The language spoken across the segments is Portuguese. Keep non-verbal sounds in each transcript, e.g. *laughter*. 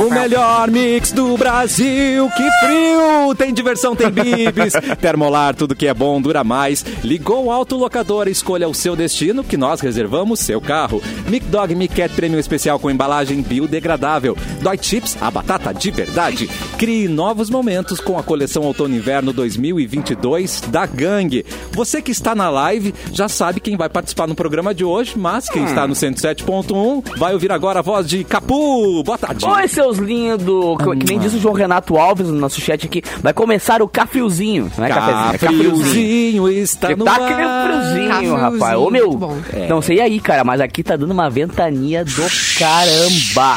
O melhor mix do Brasil. Que frio! Tem diversão, tem bibis. *laughs* Termolar, tudo que é bom dura mais. Ligou o autolocador, escolha o seu destino que nós reservamos seu carro. Mic Dog Mic Cat Prêmio Especial com embalagem biodegradável. Dói Chips, a batata de verdade. Crie novos momentos com a coleção Outono e Inverno 2022 da Gangue. Você que está na live já sabe quem vai participar no programa de hoje, mas quem está no 107.1 vai ouvir agora a voz de Capu. Boa tarde. Oi, seus lindos. Que, que nem diz o João Renato Alves no nosso chat aqui. Vai começar o cafriozinho. Não é cafezinho, é cafriozinho. Está no Tá aquele friozinho, Cafriozinho, rapaz. Ô, meu. bom. Não sei aí, cara, mas aqui tá dando uma ventania do caramba.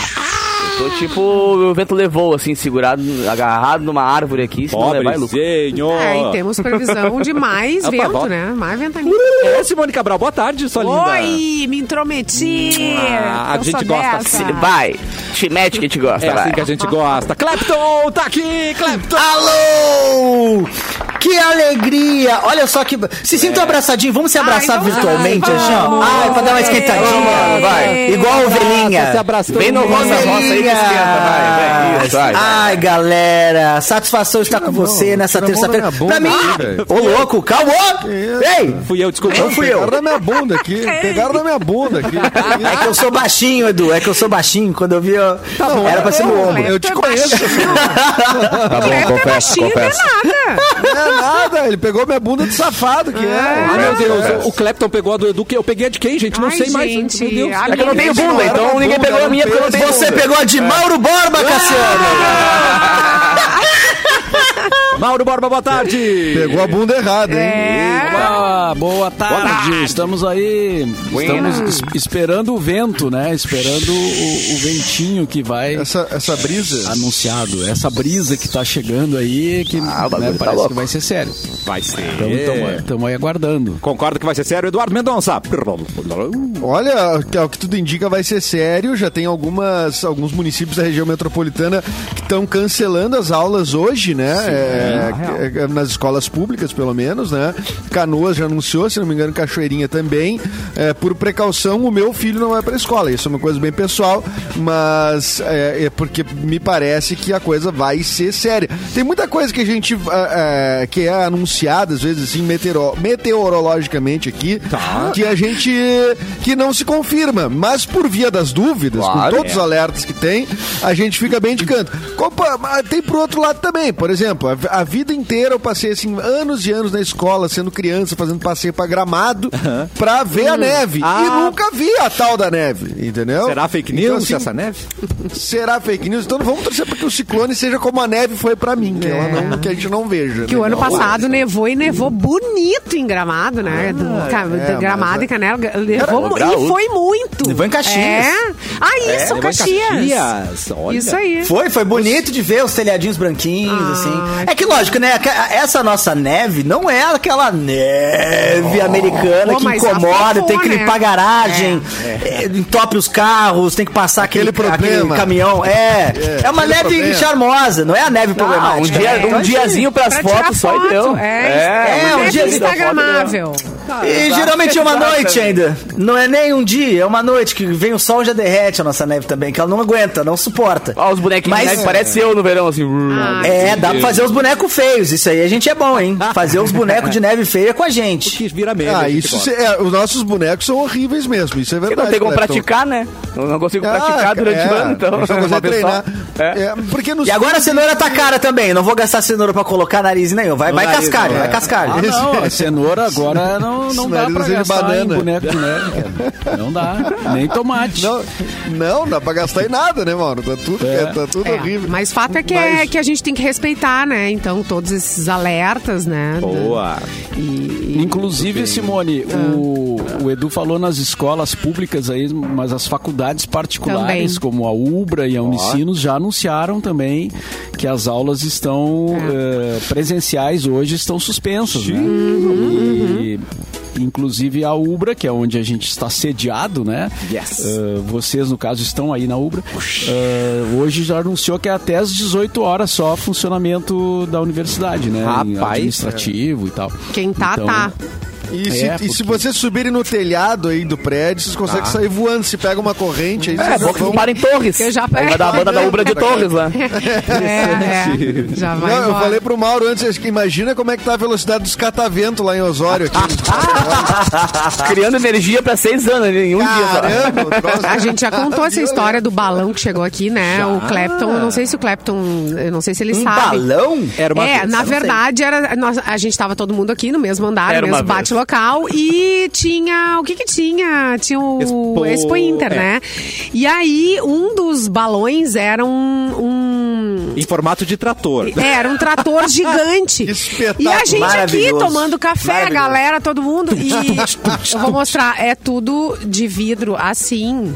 Tô tipo, o vento levou, assim, segurado, agarrado numa árvore aqui, senão levar é lucro. É, e temos previsão de mais *laughs* vento, volta. né? Mais ventania. É, Simone Cabral, boa tarde, sua linda. Oi, me intrometi. Ah, a gente gosta assim. Vai, te mete que te gosta, É assim vai. que a gente gosta. Clapton, tá aqui, Clapton. Alô! Que alegria! Olha só que. Se sintam abraçadinhos, vamos se abraçar Ai, virtualmente, Ai, assim, ó. vamos. Ai, pra dar uma esquentadinha, vai. Igual a ovelhinha. Se abraçou. Vem no roça, roça aí esquenta, vai, vai. Isso, vai. Ai, galera, satisfação estar com você nessa terça-feira. Pra mim, ô louco, calma! Ei! Fui eu, desculpa. Não fui eu. Pegaram na minha bunda aqui. Pegaram na minha bunda aqui. É que eu sou baixinho, Edu, é que eu sou baixinho. Quando eu vi, eu... era pra ser no ombro. Eu te conheço. Tá bom, É confesso, baixinho, confesso. não é nada. Não é nada. Ele pegou minha bunda de safado, que Ah, é. meu Deus, o Clapton pegou a do Edu, que eu peguei a de quem, gente? Não Ai, sei mais. Meu Deus. É que eu não tenho bunda, então ninguém pegou a minha Você pegou a de Mauro Borba, Cassiano! *laughs* Mauro Borba, boa tarde. Pegou a bunda errada, hein? É. Opa, boa tarde. Estamos aí. Estamos es- esperando o vento, né? Esperando o, o ventinho que vai Essa, essa brisa. anunciado. Essa brisa que tá chegando aí, que Ah, o né, tá parece louco. que vai ser sério. Vai ser. Então estamos aí aguardando. Concordo que vai ser sério, Eduardo Mendonça. Olha, que ao que tudo indica vai ser sério. Já tem algumas, alguns municípios da região metropolitana que estão cancelando as aulas hoje, né? É, é, é, nas escolas públicas, pelo menos, né? Canoas já anunciou, se não me engano, Cachoeirinha também. É, por precaução, o meu filho não vai para a escola. Isso é uma coisa bem pessoal, mas é, é porque me parece que a coisa vai ser séria. Tem muita coisa que a gente é, é, que é anunciada, às vezes, assim, meteoro, meteorologicamente aqui, que a gente que não se confirma, mas por via das dúvidas, Claro. com todos os alertas que tem, a gente fica bem de canto. Tem pro outro lado também, por exemplo, a, vida inteira eu passei assim anos e anos na escola, sendo criança, fazendo passeio pra Gramado, pra ver a neve. E Ah. nunca vi a tal da neve, entendeu? Será fake Então, news assim, essa neve? Será fake news? Então vamos torcer para que o ciclone seja como a neve foi pra mim, que, ela não, que a gente não veja. Que né? o ano passado nevou e nevou bonito em Gramado, né? Do, ca- é, do Gramado mas- e Canela. Graúdo. e foi muito. Levou em Caxias. É. Ah, isso, em Caxias. Caxias, olha. Isso aí. Foi, foi bonito de ver os telhadinhos branquinhos, Ah, assim. É que lógico, né? que Essa nossa neve não é aquela neve americana Pô, que incomoda, tem que né? limpar a garagem, é, entope os carros, tem que passar aquele, Aquele problema. caminhão. É, é, uma aquele neve problema. charmosa, não é a neve Ah, problemática. um, dia, né? um diazinho pras Pra fotos só e foto, deu. É, é, é um um dia dia instagramável. E geralmente é uma Exato. noite ainda. Não é nem um dia, é uma noite que vem o sol e já derrete a nossa neve também, que ela não aguenta, não suporta. Ó, os bonequinhos Mas- de neve, parece eu no verão, assim. Ah, É, dá pra fazer os bonecos feios. Isso aí a gente é bom, hein? *laughs* Fazer os bonecos de neve feia com a gente. Que vira meme. Ah, isso é, os nossos bonecos são horríveis mesmo, isso é Porque verdade. não tem como Clepton. praticar, né? Não, não consigo Ah, praticar durante é, o ano, então. não *laughs* treinar. É. É, porque nos E agora a cenoura tá cara também. Não vou gastar cenoura pra colocar nariz nenhum. Vai, vai não, vai é. cascar. Ah, não, a cenoura agora não, não dá Nariz pra gastar banana. em boneco de neve, cara. Não dá. Nem tomate. Não, não, dá pra gastar em nada, né, mano? Tá tudo, É. tá tudo É, horrível. mas fato é que, é Mas- que a gente tem que respeitar, né? Então, todos esses alertas, né? Boa. E, e- Inclusive, Simone, o, o Edu falou nas escolas públicas aí, mas as faculdades particulares, Também. como a UBRA e a Unicinos, já anunciaram também que as aulas estão eh, presenciais hoje estão suspensas, né? E, Inclusive a Ubra, que é onde a gente está sediado, né? Yes. Eh, vocês, no caso, estão aí na Ubra. Eh, hoje já anunciou que é até às 18 horas só funcionamento da universidade, né? Em Rapaz. administrativo e tal. Quem tá, Então, tá. E se, É, e se vocês subirem no telhado aí do prédio, vocês conseguem sair voando. Se pega uma corrente aí, É, vocês bom que vão... tu para em Torres. Eu já Aí vai dar a banda da Ubra de Torres lá. *laughs* É, é. *laughs* Já vai Não, eu falei pro Mauro antes, acho que imagina como é que tá a velocidade dos cataventos lá em Osório. Aqui. *laughs* Criando energia pra seis anos em um dia só. Caramba, o troço- A gente já contou essa história do balão que chegou aqui, né? O Clapton, não sei se o Clapton, eu não sei se ele Um sabe. balão? Era uma é, vez. na não sei. verdade, era, nós- a gente tava todo mundo aqui no mesmo andar, Era mesmo vez. Local e tinha, o que que tinha? Tinha o Expo- Expo, Inter, é. né? E aí, um dos balões era um- um Em formato de trator. é, era um trator *laughs* gigante. Espetáculo. E a gente aqui tomando café, a galera, todo mundo. E *laughs* eu vou mostrar, é tudo de vidro assim.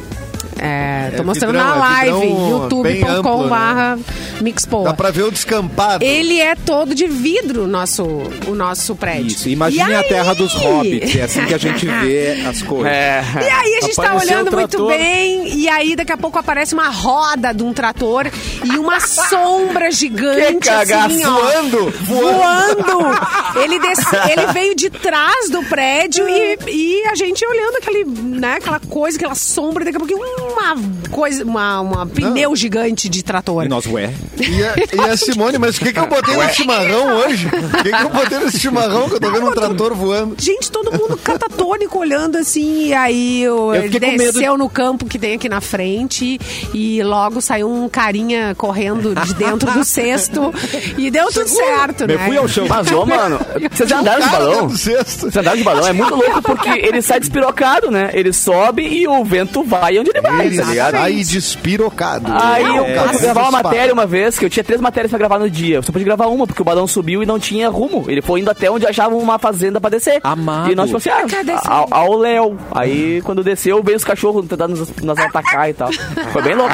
É, tô É mostrando vidrão, na é live, vidrão bem youtube.com amplo, né? mixpoa. Dá pra ver o descampado. Ele é todo de vidro, o nosso, o nosso prédio. Isso, imagine a terra dos hobbits. É assim que a gente vê *laughs* as coisas. É. E aí a gente tá olhando muito bem, e aí daqui a pouco aparece uma roda de um trator e uma sombra gigante Que cagaço. assim, ó. Voando, Voando! Ele, desce- ele veio de trás do prédio e, e a gente olhando aquele, né, aquela coisa, aquela sombra, daqui a pouco uma coisa, uma, uma pneu gigante de trator. E nós, ué. E a, e a Simone, mas o que, que eu botei no chimarrão hoje? O que, que eu botei nesse chimarrão que eu tô vendo um trator voando? Gente, todo mundo catatônico olhando assim, e aí o- Eu ele fiquei com medo desceu no campo que tem aqui na frente e logo saiu um carinha correndo de dentro do cesto e deu tudo certo, Me né? fui ao chão. Mas, ô, mano, vocês já andaram de balão? Vocês andaram de balão? É muito louco porque ele sai despirocado, né? Ele sobe e o vento vai onde ele vai, tá ligado? Sai despirocado. Aí eu É, fui gravar uma matéria uma vez, que eu tinha três matérias pra gravar no dia. Eu só pude gravar uma, porque o balão subiu e não tinha rumo. Ele foi indo até onde achava uma fazenda pra descer. Amado. E nós tipo assim, ah, ao, Léo. Aí quando desceu, veio os cachorros tentando nos, nos atacar e tal. Foi bem louco.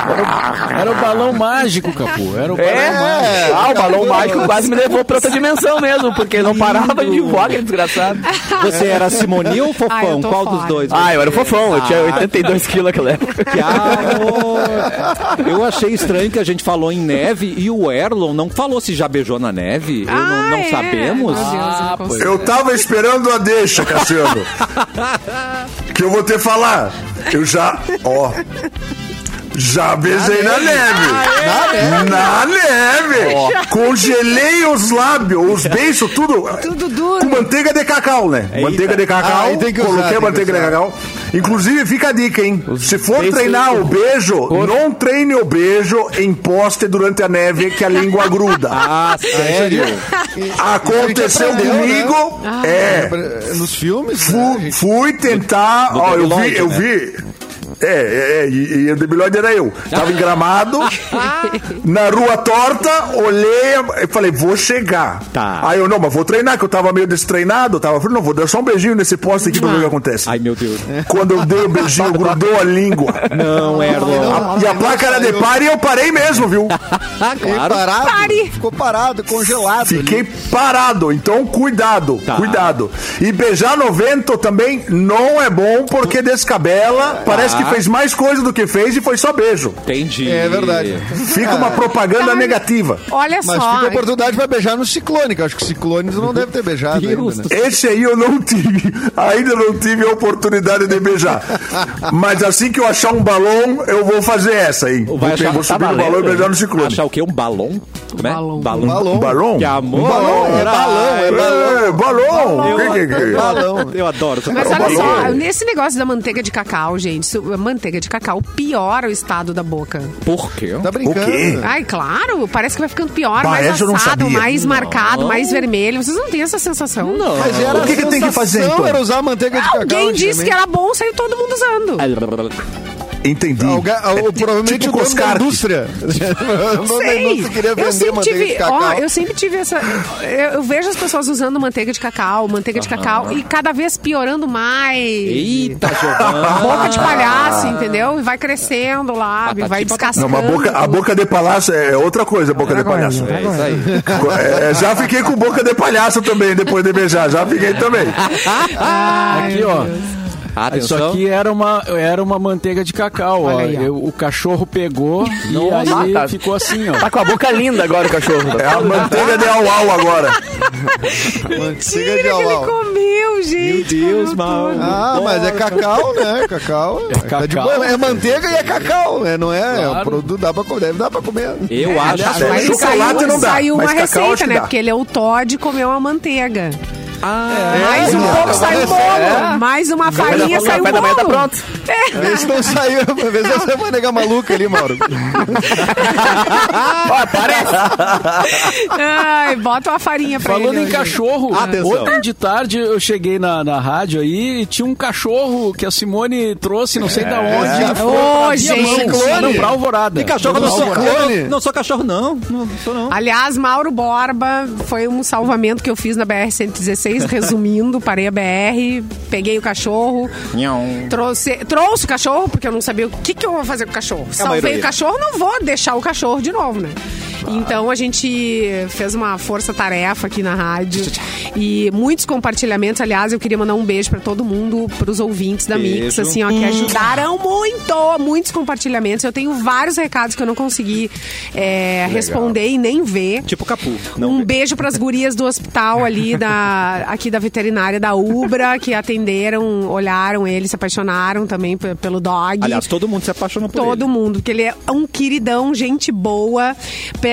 Era o balão mágico, Capu. Era o balão É, mágico. ah, o balão mágico quase me levou pra outra dimensão mesmo, porque não parava de voar, aquele desgraçado. Você era Simoni ou Fofão? Qual fora. dos dois? Ah, eu era fofão, eu tinha 82 quilos naquela época. Que amor. Eu achei estranho que a gente falou em neve e o Erlon não falou se já beijou na neve. Eu não, Ah, não é. sabemos. Deus, eu Ah, consigo. pois Eu tava esperando a deixa, Cassiano. *laughs* que eu vou te falar. Eu já, ó. Já beijei na neve. Na neve. Congelei os lábios, os beiços, tudo. Tudo duro. Com manteiga de cacau, né? Manteiga de cacau. Ah, tem que usar, coloquei manteiga de usar. cacau. Inclusive, fica a dica, hein? Se for beijos- treinar o beijo, não treine o beijo em poste durante a neve, que a língua gruda. Ah, sério? Aconteceu aprendeu, comigo. É. Nos filmes, Fu- né? fui tentar. do ó, eu vi, eu né? vi. É, é, é, e, e o debilóide era eu. Tava em gramado, *laughs* na rua torta, olhei e falei, vou chegar. Tá. Aí eu, não, mas vou treinar, que eu tava meio destreinado. Tava, falei, não, vou dar só um beijinho nesse poste aqui pra ver o que acontece. Ai, meu Deus. Quando eu dei o beijinho, *laughs* grudou a língua. Não, Erlon. e a placa era de pare e eu parei mesmo, viu? *laughs* Claro. parado. Pare. Ficou parado, congelado. Fiquei ali. parado, então cuidado, Tá. cuidado. E beijar no vento também não é bom porque descabela, parece que fez mais coisa do que fez e foi só beijo. Entendi. É verdade. Fica uma propaganda negativa. Olha Mas só. fica a oportunidade pra beijar no Ciclone, que eu acho que o Ciclone tu não deve ter beijado ainda, né? Esse aí eu não tive, ainda não tive a oportunidade de beijar. Mas assim que eu achar um balão, eu vou fazer essa aí. Vai Vou, achar- vou tá subir no balão e beijar no ciclone. Achar o quê? Um balão? Como é? Balão. Balão. Balão. Um balão? Que amor. Um balão, é balão, é balão. É, balão. Eu, Que- que- que- Balão. eu adoro Mas olha só, nesse negócio da manteiga de cacau, gente, manteiga de cacau piora o estado da boca. Por quê? Tá brincando? O quê? Ai, claro, parece que vai ficando pior, Bah, mais essa eu não assado, sabia. mais marcado, mais vermelho. Vocês não têm essa sensação? Não. Mas era O que que a tem que fazer, sensação então? Era usar manteiga de cacau. Alguém disse antigamente. que era bom, saiu todo mundo usando. *laughs* Entendi. Alguém- o- provavelmente Tipo o dono da indústria. *laughs* *laughs* o dono da Sei. queria Eu vender sempre manteiga tive, de cacau. ó, eu sempre tive essa. Eu, eu vejo as pessoas usando manteiga de cacau, manteiga de cacau, e cada vez piorando mais. Eita, Giovana. Boca de palhaço, entendeu? E vai crescendo lá, Patati vai descascando. Não, a boca, a boca de palhaço é outra coisa, boca de palhaço. É isso aí. *laughs* É, já fiquei com boca de palhaço também, depois de beijar. Já fiquei também. Aqui, ó. Atenção. Isso aqui era uma, era uma manteiga de cacau. ó. Aí, ó. Eu- o cachorro pegou e aí tá- ficou assim, ó. Tá com a boca linda agora o cachorro. É a manteiga de au-au agora. *laughs* Manteiga de que ele comeu, gente. Meu Deus, Mauro. Ah, mas é cacau, né? Cacau. É, cacau. de boa. É manteiga e é cacau, né? Não é? É um Claro. produto, dá pra comer, deve dar pra comer. Eu acho. Aliás, É, mas chocolate saiu, não dá, saiu mas uma receita, né? dá. Porque ele é o Todd e comeu a manteiga. Ah, Mais um é, pouco é, sai é, bolo. Mais uma farinha O saiu café da tá bolo. pronto. Vê se não saiu, vê se essa vai negar maluca ali, Mauro. *laughs* Ó, parece. Ai, bota uma farinha pra Falando ele. em cachorro, Atenção. ontem de tarde eu cheguei na, na rádio aí e tinha um cachorro que a Simone trouxe, não sei da onde. foi Ô, pra gente. Não, pra Alvorada. E cachorro, não Pra sou, eu não sou cachorro, não. Não sou, não. Aliás, Mauro Borba foi um salvamento que eu fiz na BR-116, resumindo, parei a BR, peguei o cachorro, trouxe, trouxe o cachorro, porque eu não sabia o que, que eu vou fazer com o cachorro. Salvei ironia. o cachorro, não vou deixar o cachorro de novo, né? Então a gente fez uma força-tarefa aqui na rádio e muitos compartilhamentos. Aliás, eu queria mandar um beijo pra todo mundo, pros ouvintes da Mix, Beijo. assim, ó, que ajudaram muito, muitos compartilhamentos. Eu tenho vários recados que eu não consegui é, responder e nem ver. Tipo capu. Não um vê. beijo para as gurias do hospital ali da *laughs* aqui da veterinária da Ubra que atenderam, olharam ele, se apaixonaram também pe- pelo dog. Aliás, todo mundo se apaixonou por Todo ele. mundo, porque ele é um queridão, gente boa.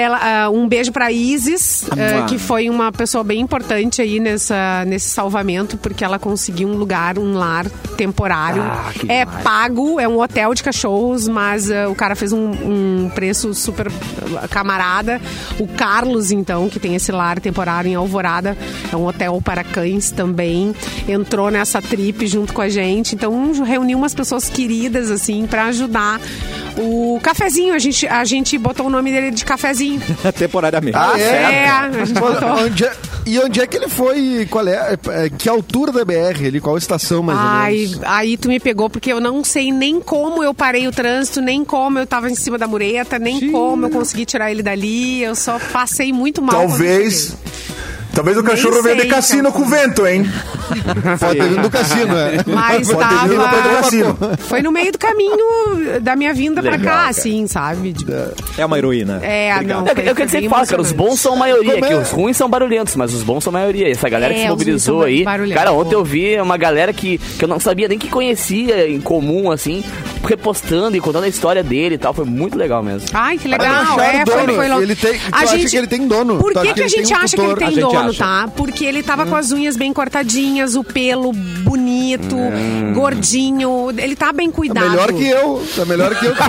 Pela, ah, um beijo pra Isis, Ah. que foi uma pessoa bem importante aí nessa, nesse salvamento, porque ela conseguiu um lugar, um lar temporário. Ah, é demais. pago, é um hotel de cachorros, mas ah, o cara fez um, um preço super camarada. O Carlos, então, que tem esse lar temporário em Alvorada, é um hotel para cães também, entrou nessa trip junto com a gente. Então, reuniu umas pessoas queridas, assim, para ajudar. O cafezinho, a gente, a gente botou o nome dele de cafezinho. *laughs* Temporariamente. Ah, é, a gente. Onde é- e onde é que ele foi? Qual é? é, Que altura da BR ali? Qual estação mais ou Ai, menos? aí tu me pegou, porque eu não sei nem como eu parei o trânsito, nem como eu tava em cima da mureta, nem como eu consegui tirar ele dali. Eu só passei muito mal. Talvez. Talvez o cachorro venha de cassino então. com vento, hein? Pode ter vindo do cassino, é. Mas Pode ter vindo tava. do cassino. Foi no meio do caminho da minha vinda pra Legal, cá, cara. assim, sabe? De- É uma heroína. É, Obrigado. não. É, que- é que eu Foi sempre bem falo, cara. Os bons são a maioria, Como que é? os ruins são barulhentos, mas os bons são a maioria. Essa galera que É, se os ruins mobilizou aí. Cara, ontem eu vi uma galera que, que eu não sabia nem que conhecia em comum, assim, repostando e contando a história dele e tal. Foi muito legal mesmo. Ai, que legal. É, foi, foi louco. Ele tem- tu acha que ele tem dono? Por que, que que a gente um acha que ele? A tem gente dono, acha. tá? Porque ele tava com as unhas bem cortadinhas, o pelo bonito, gordinho. Ele tá bem Tá cuidado. melhor que eu. Tá melhor que eu. tô.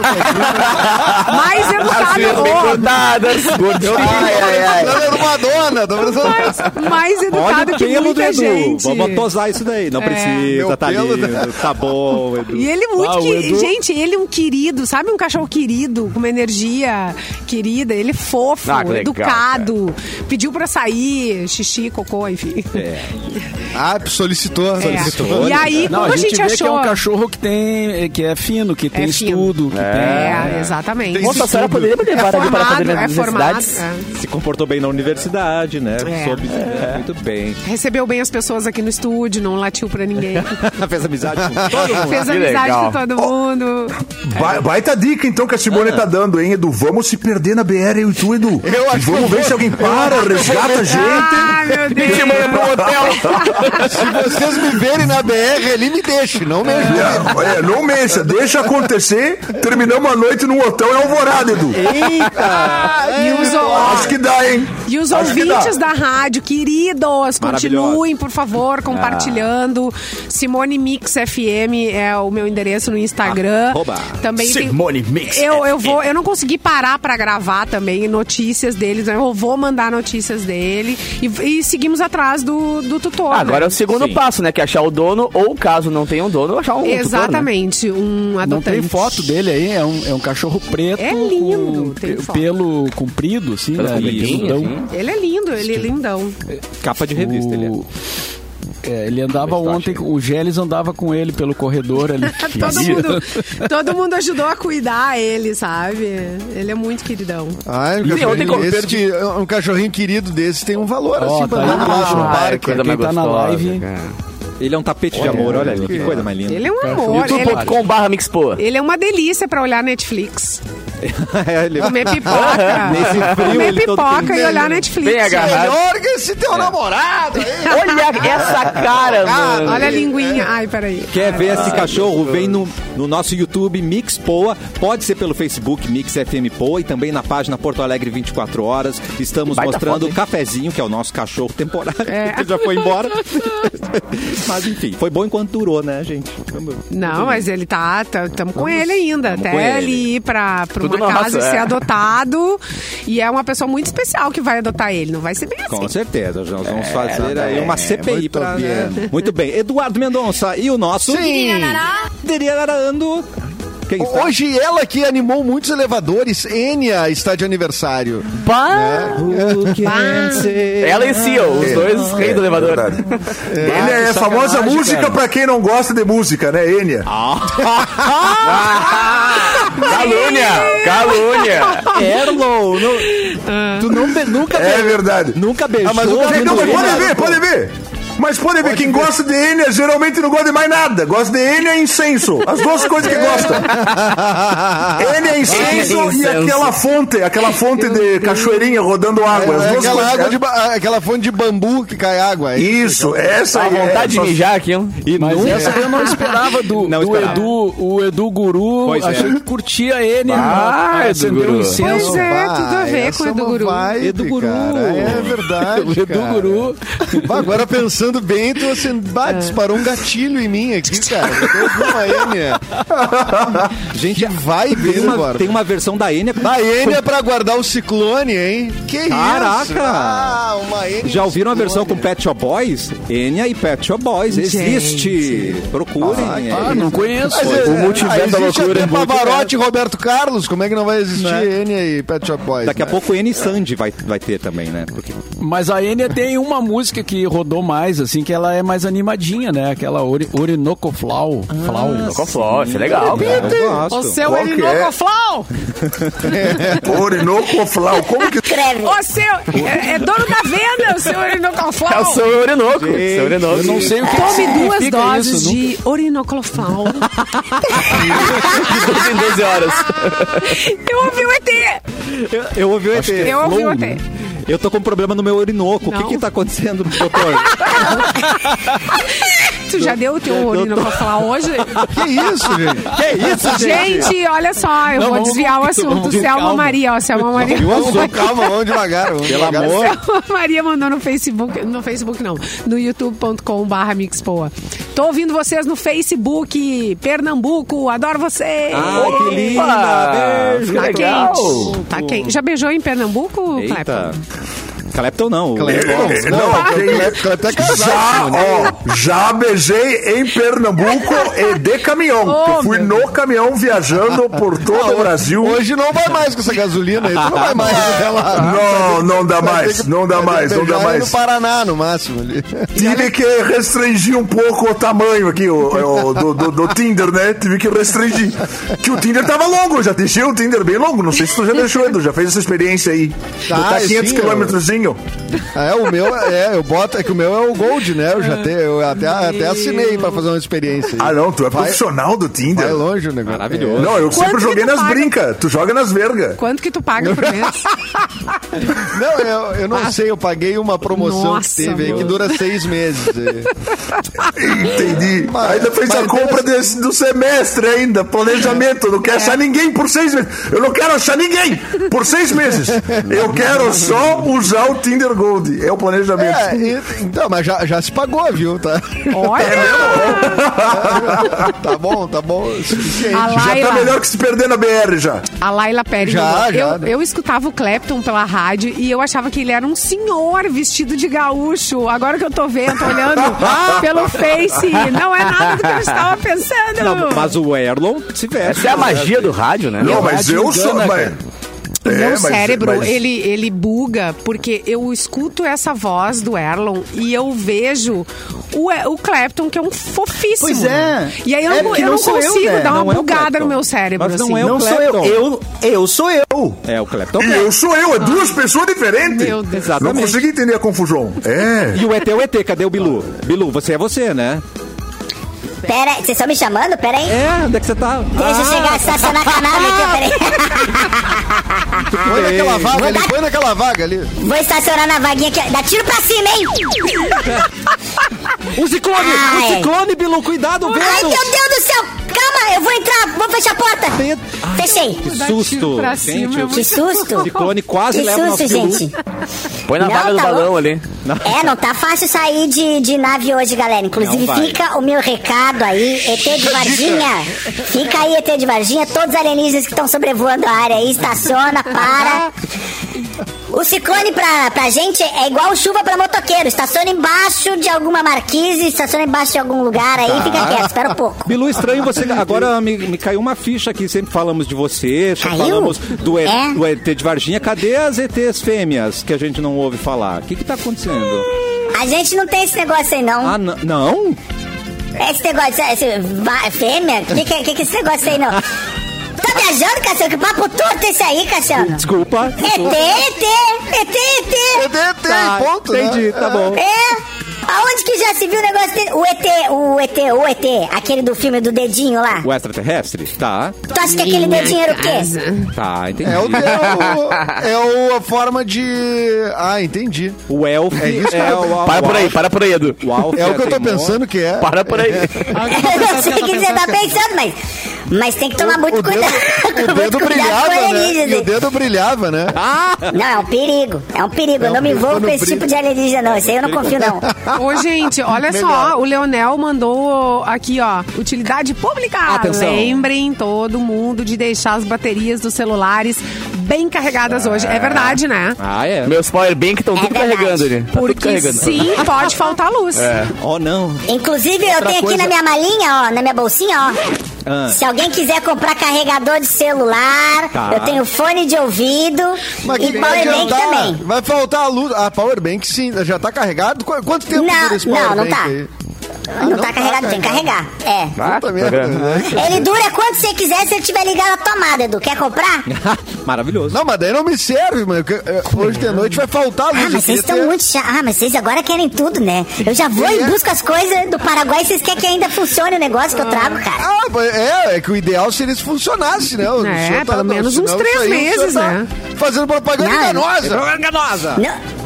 Mais As educado. unhas bem cortadas, gordinho. Ai, ai, ai. É uma dona. Tô pensando... mais, Olha educado o que pelo do muita Edu. gente. Vamos tosar isso daí. Não É. precisa, tá lindo. *laughs* Tá bom, Edu. E ele muito Ah, que- Edu- Gente, ele é um querido, sabe? Um cachorro querido, com uma energia querida. Ele é fofo, Ah, legal, educado. Pediu pra sair, xixi, cocô, enfim. Ah, solicitou. É. solicitou. E aí, Não, como a a gente, gente, vê achou. que é um cachorro que tem que é fino, que tem fino. estudo, que É, exatamente. Tem Moça, a senhora poderia me É levar ali para fazer formado, minhas é formado. é. Se comportou bem na universidade, né? É. Soube é, muito bem. Recebeu bem as pessoas aqui no estúdio, não latiu pra ninguém. *laughs* Fez amizade com todo *laughs* mundo. Fez que amizade legal. com todo mundo. Ba- Baita dica, então, que a Simone tá dando, hein, Edu? Vamos se perder na BR, eu e tu, Edu. Eu acho E vamos ver se alguém para, resgata a gente. Ah, meu Deus. *laughs* Se vocês me verem na BR ali, me deixem. Não me ajudem. É, não mexa, deixa acontecer. Terminamos a noite num hotel em Alvorada, Edu. E os, Acho que dá, hein? E os Acho ouvintes da rádio, queridos, continuem, por favor, compartilhando. Simone Mix FM é o meu endereço no Instagram. Arroba. Também tem- Simone Mix Eu, eu, vou, eu não consegui parar pra gravar também notícias deles, né? eu vou mandar notícias dele. E, e seguimos atrás do, do tutor. Agora é né? o segundo Sim. passo, né? Que é achar o dono, ou caso não tenha um dono, achar um tutor, né? Exatamente, um adotante. Não tem foto dele aí, é um, é um cachorro preto É lindo, com tem foto. pelo comprido, assim, Pelo né? Peludão. Ele é lindo, ele é lindão. Capa de revista, ele é. O- é, ele andava ontem, o Gélis andava com ele pelo corredor ali. *laughs* todo, mundo, todo mundo ajudou a cuidar ele, sabe? Ele é muito queridão. Ah, um E ontem cachorrinho, desse, que- um cachorrinho querido desse tem um valor Ó, assim pra tá andar aí, no Ah, parque. Quem tá na gostosa, live- cara. Ele é um tapete de amor, olha ali, que coisa mais linda. Ele é um amor. Ele, youtube.com barra mixpoa. ele é uma delícia pra olhar Netflix. É, ele- Comer pipoca. *laughs* Nesse frio, Comer ele todo pipoca e olhar Netflix. Bem agarrado. Melhor que esse teu namorado aí. Olha essa cara, mano. Olha a linguinha. Ai, peraí. Quer ver esse cachorro? Vem no, no nosso YouTube Mix Poa. Pode ser pelo Facebook Mix FM Poa e também na página Porto Alegre 24 horas. Estamos mostrando foto, o cafezinho, que é o nosso cachorro temporário. É. que já foi embora. *laughs* Mas enfim, foi bom enquanto durou, né, gente? Não, mas ele tá. Estamos com ele ainda. tamo Até ele. ir pra, Tudo uma nosso, casa e é. ser adotado. E é uma pessoa muito especial que vai adotar ele. Não vai ser bem assim. Com certeza, nós vamos fazer aí é, uma CPI muito pra. bem. né? Muito bem. Eduardo Mendonça e o nosso. Sim. Diriararando. Quem está? Hoje ela que animou muitos elevadores, Enya está de aniversário. Pá. Ela e Seal, os dois os reis do elevador. Verdade. *laughs* Enya é a famosa música cara. pra quem não gosta de música, né? Enya. *laughs* Calúnia! Calúnia! Erlon, não- tu não nunca, É be- verdade. nunca beijou. Ah, mas o cara- ouvindo Não, mas Enya? pode ver, pode ver. Mas pode ver, quem gosta de Enya geralmente não gosta de mais nada. Gosta de Enya e incenso. As duas coisas que gosta. *laughs* Enya, incenso e aquela fonte, aquela fonte de cachoeirinha rodando água. As É, duas aquela, água de aquela fonte de bambu que cai água. é Isso, essa A aí. é- vontade de mijar aqui. E Mas nunca- essa eu não esperava do, Não do esperava. Edu, o Edu Guru. Pois é. achei que curtia ele. Ah, né? Edu acendeu Guru. um incenso. Pois é, tudo a ver com o é Edu Guru. Edu Guru. É verdade, *laughs* O Edu. Guru. Agora pensando bem, tu assim, bah, disparou um gatilho em mim aqui, cara. Uma Enya. *laughs* Gente, Vibe, tem uma, agora. tem uma versão da Enya. Da Enya pra guardar o ciclone, hein? Que Caraca! isso? Ah, uma Enya Já ouviram a versão com. Pet Shop Boys? Enya e Pet Shop Boys. Existe. Procurem. Ah, não conheço. Mas, O é, multiverso da existe loucura, Pavarotti e Roberto Carlos. Como é que não vai existir Né? Enya e Pet Shop Boys? Daqui a né? pouco Enya e Sandy vai, vai ter também, né? Porque Mas a Enya tem uma música que rodou mais, assim, que ela é mais animadinha, né? Aquela Ori Orinoco Flau. Flau. Tocou flor, isso é legal. gosto. O seu Qual que Elinocoflau! *laughs* Orinoco Flau. Como que. O seu. É, é dono da venda, o seu É o seu Orinoco. Seu Orinoco. Eu não sei o que Tome duas significa doses isso, de Orinocloflau. De 12 em 12 horas. Eu ouvi o ET! Eu, eu ouvi o ET. Eu ouvi o ET. Eu tô com um problema no meu orinoco. O que que tá acontecendo, doutor? *laughs* Tu já deu o teu Orinocloflau hoje? Que isso, gente? que isso, Gente, olha só, eu Não, vou vamos desviar o com- assunto. vamos Selma calma. Maria, ó, Selma Maria. Vamos, calma, vamos devagar. Vamos Pelo devagar. amor. Selma Maria mandou no Facebook, no Facebook não, no youtube.com barra Mixpoa. Tô ouvindo vocês no Facebook, Pernambuco, adoro vocês. Ah, que linda. Beijo. Tá legal. quente, tá quente. Já beijou em Pernambuco, Eita. Clepton? Clepton não. Clepton. Não, Não, Já, casado. ó, já beijei em Pernambuco e de caminhão. Oh, Eu fui no caminhão viajando por *laughs* todo o Brasil. Hoje não vai mais com essa gasolina aí. Tu não vai mais. Não, não dá mais, não dá mais, não dá mais. no Paraná, no máximo. Ali. Tive que restringir um pouco o tamanho aqui o, o- do, do, do Tinder, né? Tive que restringir. Que o Tinder tava longo, eu já deixei o Tinder bem longo. Não sei se tu já deixou, Edu, já fez essa experiência aí. Tá, Botar 500 É, o meu é, eu boto, é que o meu é o Gold, né? Eu já tenho, eu até, até assinei pra fazer uma experiência. aí. Ah, não, tu é Vai- profissional do Tinder. Vai longe o negócio. Maravilhoso. Não, eu sempre que joguei nas paga? brincas. Tu joga nas vergas. Quanto que tu paga por mês? É. *laughs* Não, eu, eu não sei, eu paguei uma promoção Nossa, que teve aí que dura seis meses. Entendi. Mas- ainda fez a compra Deus- desse- do semestre ainda, planejamento. Não quero achar ninguém por seis meses. Eu não quero achar ninguém por seis meses. Eu quero só usar o Tinder Gold. É o planejamento. É, e- então, mas já, já se pagou, viu? Tá, Olha! tá bom, tá bom. o suficiente. A Já tá Laila, melhor que se perder na BR já. a Laila Pérez Já, mandou. já, eu, né? eu escutava o Clapton pela rádio e eu achava que ele era um senhor vestido de gaúcho. Agora que eu tô vendo, tô olhando *laughs* pelo Face, não é nada do que eu estava pensando. Não, mas o Erlon se veste. Essa é a magia do rádio, né? Não, mas eu sou. engana, Mas... O É, meu mas- cérebro, mas- ele, ele buga, porque eu escuto essa voz do Erlon e eu vejo o, o Clapton, que é um fofíssimo. Pois é. E aí eu, É não- eu não não sou eu, consigo né? dar uma Não é o bugada Clapton. no meu cérebro. Mas não assim. é o Não sou eu. Clapton. Eu, eu sou eu. É o Clepton. Eu sou eu, é duas pessoas diferentes. Meu Deus. Não Exatamente. consegui entender a confusão. É. E o ET é o ET, cadê o Bilu? Bilu, você é você, né? Pera, vocês estão me chamando? Pera aí. É, onde é que você tá? Deixa eu chegar, estacionar a canal aqui, peraí. Põe *laughs* naquela vaga ali, põe naquela vaga ali. Vou estacionar na vaguinha aqui. Dá tiro pra cima, hein? *laughs* O ciclone! Ai. O ciclone, Bilu, cuidado, Ai, vento! meu Deus do céu! Calma, eu vou entrar, vou fechar a porta. Ai, Fechei. Que susto! Gente, o Que susto. o ciclone quase Que leva o nosso susto, gente. Põe na Não, vaga do tá balão louco. ali. É, não tá fácil sair de, de nave hoje, galera. Inclusive, fica o meu recado aí, ET de Varginha. Fica aí, ET de Varginha. Todos os alienígenas que estão sobrevoando a área aí, estaciona, para. O ciclone pra, pra gente é igual chuva pra motoqueiro. Estaciona embaixo de alguma marquise, estaciona embaixo de algum lugar aí, Tá. fica quieto, espera um pouco. Bilu, estranho você. Agora me, me caiu uma ficha aqui. Sempre falamos de você, sempre Caiu? falamos do, E- É. do ET de Varginha. Cadê as ETs fêmeas que a gente não ouve falar? O que que tá acontecendo? A gente não tem esse negócio aí, não. Ah, não? Esse negócio, esse, va- fêmea? O que, que, que que é esse negócio aí, não? Tá viajando, Cassiano? Que papo torto esse aí, Cassiano? Desculpa. ET, desculpa. ET, ET, ET. ET, Tá, ponto, né? entendi, tá bom. É? Aonde que já se viu o negócio dele? O ET, o ET, o ET, aquele do filme do dedinho lá. O extraterrestre? Tá. Tu acha que aquele dedinho era o quê? Tá, entendi. É, o, é, o, é o- a forma de. Ah, entendi. O Elf É isso que é eu- o, Para o por aí, para por aí, Edu. O É o que eu tô teimoso. pensando que é. Para por aí. *laughs* Eu não sei o que você tá pensando, mas, mas tem que tomar muito o dedo, cuidado. o *laughs* dedo cuidado brilhava, com né? E o dedo brilhava, né? Não, é um perigo. É um perigo. Eu não me envolvo com esse brilha. tipo de alienígena, não. Esse aí eu não confio, não. Ô, gente, olha Melhor. só, o Leonel mandou aqui, ó, utilidade pública. Atenção. Lembrem todo mundo de deixar as baterias dos celulares bem carregadas hoje. É verdade, né? Ah, é. Meus powerbank estão É tudo verdade. carregando ali. Tá Porque carregando. sim, pode faltar luz. Oh, não. Inclusive, eu tenho aqui coisa- na minha malinha, ó, na minha bolsinha, ó. Ah. Se alguém quiser comprar carregador de celular, Tá. eu tenho fone de ouvido Mas e powerbank também. Vai faltar a luz. A Powerbank, sim, já tá carregado? Qu- Quanto tempo Não, dura esse não, não Powerbank tá. aí? Não, não tá tá carregado, tem que carregar. É. Ah, Puta tá merda, vendo? né? Ele dura quanto você quiser se ele tiver ligado à tomada, Edu. Quer comprar? *laughs* Maravilhoso. Não, mas daí não me serve, mano. é, Hoje de noite vai faltar luz. Ah, mas vocês estão ter- muito chatos. Ah, mas vocês agora querem tudo, né? Eu já vou e É. busco as coisas do Paraguai. Vocês querem que ainda funcione o negócio que eu trago, cara? Ah, é, é que o ideal seria se funcionasse, né? O É, senhor pelo menos senão uns isso três meses, tá né? Fazendo propaganda Não, enganosa. Enganosa. Não.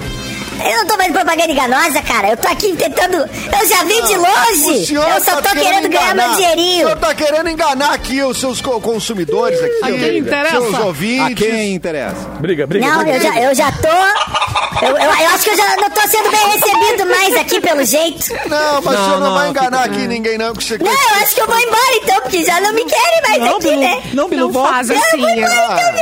Eu não tô fazendo propaganda enganosa, cara. Eu tô aqui tentando. Eu já vim de O longe. Eu só tá tô querendo ganhar enganar. meu O dinheirinho. senhor tá querendo enganar aqui os seus co- consumidores aqui. A quem interessa? Seus A ouvintes. quem interessa? Briga, briga. Não, eu já, eu já tô. Eu, eu, eu acho que eu já não tô sendo bem recebido mais aqui, pelo jeito. Não, mas o Não, senhor não, não, vai enganar aqui ninguém, não. Que você Não, eu acho que eu vou embora então, porque já não me querem mais Não, aqui, Bilu, né? Não, Bilu, não volta. faz assim.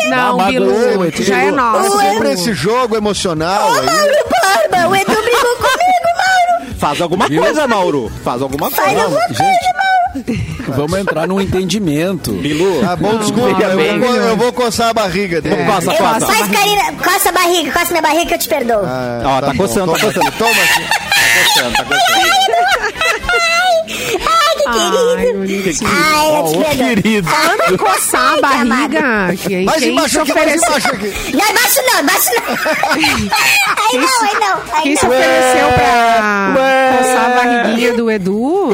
Não, Ah, Bilu, magoou, ET. já é É nosso. sempre esse jogo emocional Ô, aí. Mauro Barba, o Edu brigou comigo, Mauro. Faz alguma coisa, Mauro. Faz alguma Faz coisa. alguma coisa, Mauro. Vamos entrar num entendimento. Bilu. Tá bom, desculpa. Eu, bem. vou, eu vou coçar a barriga dele. Coça, Eu, coça. faz carinho, coça a barriga, coça minha barriga que eu te perdoo. Ah, Ó, tá coçando, bom, tá coçando. Toma aqui. Tá coçando, tá coçando. Ai, que Ai, querido. eu te perdoo. querido. Em coçar a barriga, quem, Mais quem embaixo aqui, mais ofereceu, embaixo aqui. *laughs* Não, embaixo não, *laughs* embaixo não. Ai, não, ai, não. Ai, quem se ofereceu pra coçar a barriguinha do Edu?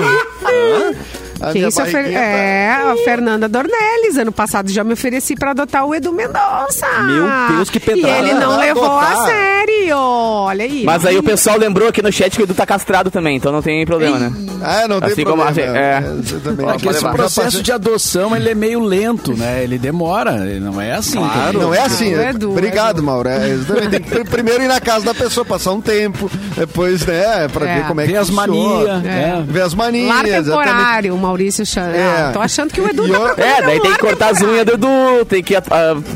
A Quem se ofer... tá- É, a Fernanda Dornelles. Ano passado já me ofereci pra adotar o Edu Mendonça. Meu Deus, que E pedrada. ele não Ah, levou a adotar. sério. Olha aí. Mas aí o pessoal lembrou aqui no chat que o Edu tá castrado também, então não tem problema, né? Ah, não tem Assim como problema. a- é. exatamente. É que esse processo de adoção ele é meio lento, né? Ele demora, ele não é assim. também. Não é assim. Edu, é- Edu, Obrigado. Mauro. É. Tem que pr- primeiro ir na casa da pessoa, passar um tempo, depois, né, pra É. ver como é que Tem as funciona. manias, É. né? Ver as manias. Lar exatamente. temporário, o Maurício chama. É. Ah, tô achando que o Edu tá É, daí tem que cortar as unhas do Edu, tem que ah,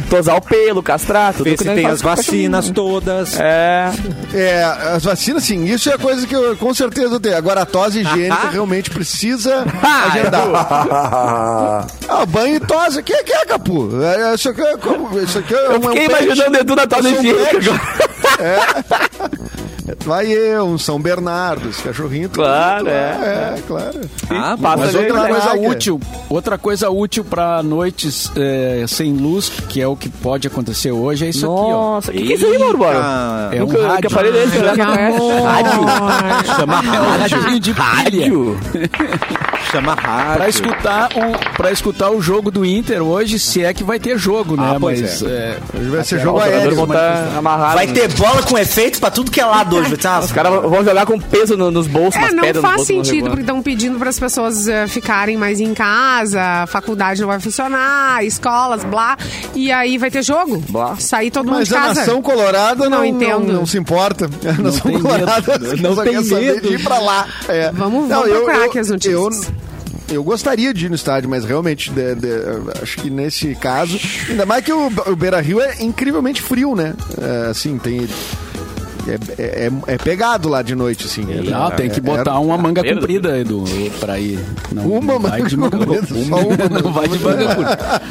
tosar o pelo, castrar, tudo Ver que se tem as vacinas todas. É, É, as vacinas, sim, isso é coisa que eu com certeza tenho. Agora, a tosse higiênica *laughs* realmente precisa agendar. *laughs* Ah, banho e tosse. Que, que é, Capu? É, Isso aqui é, como- isso aqui é eu um- fiquei é um imaginando o Edu na um higiênica pet. *laughs* vai eu, um São Bernardo, esse cachorrinho. tudo Claro, junto, é. É, claro. Ah, Passa Mas outra coisa Águia. útil, outra coisa útil para noites eh, sem luz, que é o que pode acontecer hoje, é isso aqui, ó. Nossa, o que, que é isso aí? Eita. É um Nunca- que rádio. aparelho é esse? né? Rádio? Chama É rádio. radinho de. Rádio? *laughs* Chama rádio. Pra escutar, o, pra escutar o jogo do Inter hoje, se é que vai ter jogo, né? Ah, pois Mas é. é, Hoje vai ser jogo aéreo. amarrados. Vai né? ter bola com efeito pra tudo que é lado hoje. Umas Os caras vão jogar com peso no- nos bolsos, É, não faz sentido, porque estão pedindo para as pessoas eh, ficarem mais em casa, a faculdade não vai funcionar, escolas, blá. E aí vai ter jogo. Blá. Sair todo mundo Mas de a casa. nação colorada não, Não entendo. não, não se importa. A nação colorada Não só tem medo. de ir pra lá. É. Vamos- vamos procurar aqui as notícias. Eu, eu gostaria de ir no estádio, mas realmente de- de- acho que nesse caso, ainda mais que o, o Beira Rio é incrivelmente frio, né? É, assim, tem. É, é, é pegado lá de noite, assim. É- não, tem que é- botar uma manga comprida, Edu, pra ir. Não, Uma não vai manga de manga comprida, só uma. Não vai de manga curta.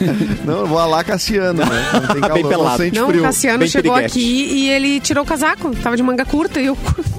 *laughs* Não, eu vou lá Cassiano, né? Não tem calor, Bem não pelado. sente Não, frio. o Cassiano Bem chegou piriguete. aqui e ele tirou o casaco. Tava de manga curta e eu. *laughs*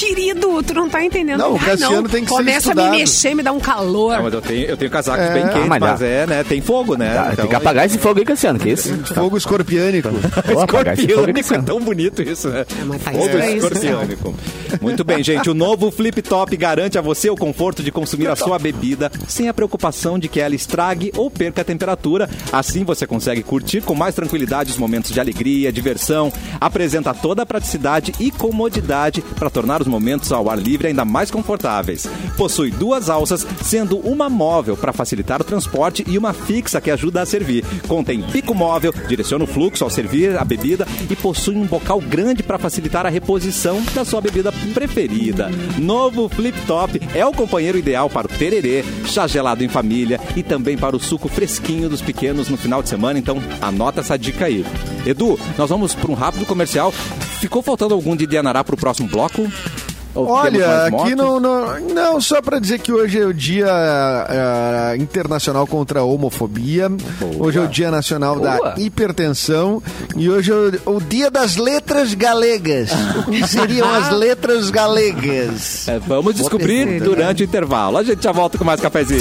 Querido, tu não tá entendendo. Não, o Ai, Cassiano tem que ser Começa a me mexer, me dá um calor. Não, mas eu tenho, eu tenho casacos É. bem quentes, Ah, mas mas, dá. é, né? Tem fogo, né? Tá, Então, tem que apagar esse fogo aí, Cassiano, que isso? *laughs* Fogo escorpiânico. *laughs* Escorpiônico, é tão bonito isso, né? mas tá Fogo estranho isso, escorpiônico. Muito bem, gente. O novo Flip Top garante a você o conforto de consumir a sua bebida sem a preocupação de que ela estrague ou perca a temperatura. Assim você consegue curtir com mais tranquilidade os momentos de alegria, diversão. Apresenta toda a praticidade e comodidade para tornar os momentos ao ar livre ainda mais confortáveis. Possui duas alças, sendo uma móvel para facilitar o transporte e uma fixa que ajuda a servir. Contém pico móvel, direciona o fluxo ao servir a bebida e possui um bocal grande para facilitar a reposição da sua bebida preferida. Novo Flip Top é o companheiro ideal para o tererê, chá gelado em família e também para o suco fresquinho dos pequenos no final de semana. Então, anota essa dica aí. Edu, nós vamos para um rápido comercial. Ficou faltando algum de Dianará para o próximo bloco? Ou Olha, aqui não, não, não, só pra dizer que hoje é o Dia eh, Internacional contra a Homofobia, hoje é o Dia Nacional Boa. da Hipertensão e hoje é o, o Dia das Letras Galegas. O que seriam as letras galegas? É, vamos descobrir perceber. durante o intervalo. A gente já volta com mais cafezinho.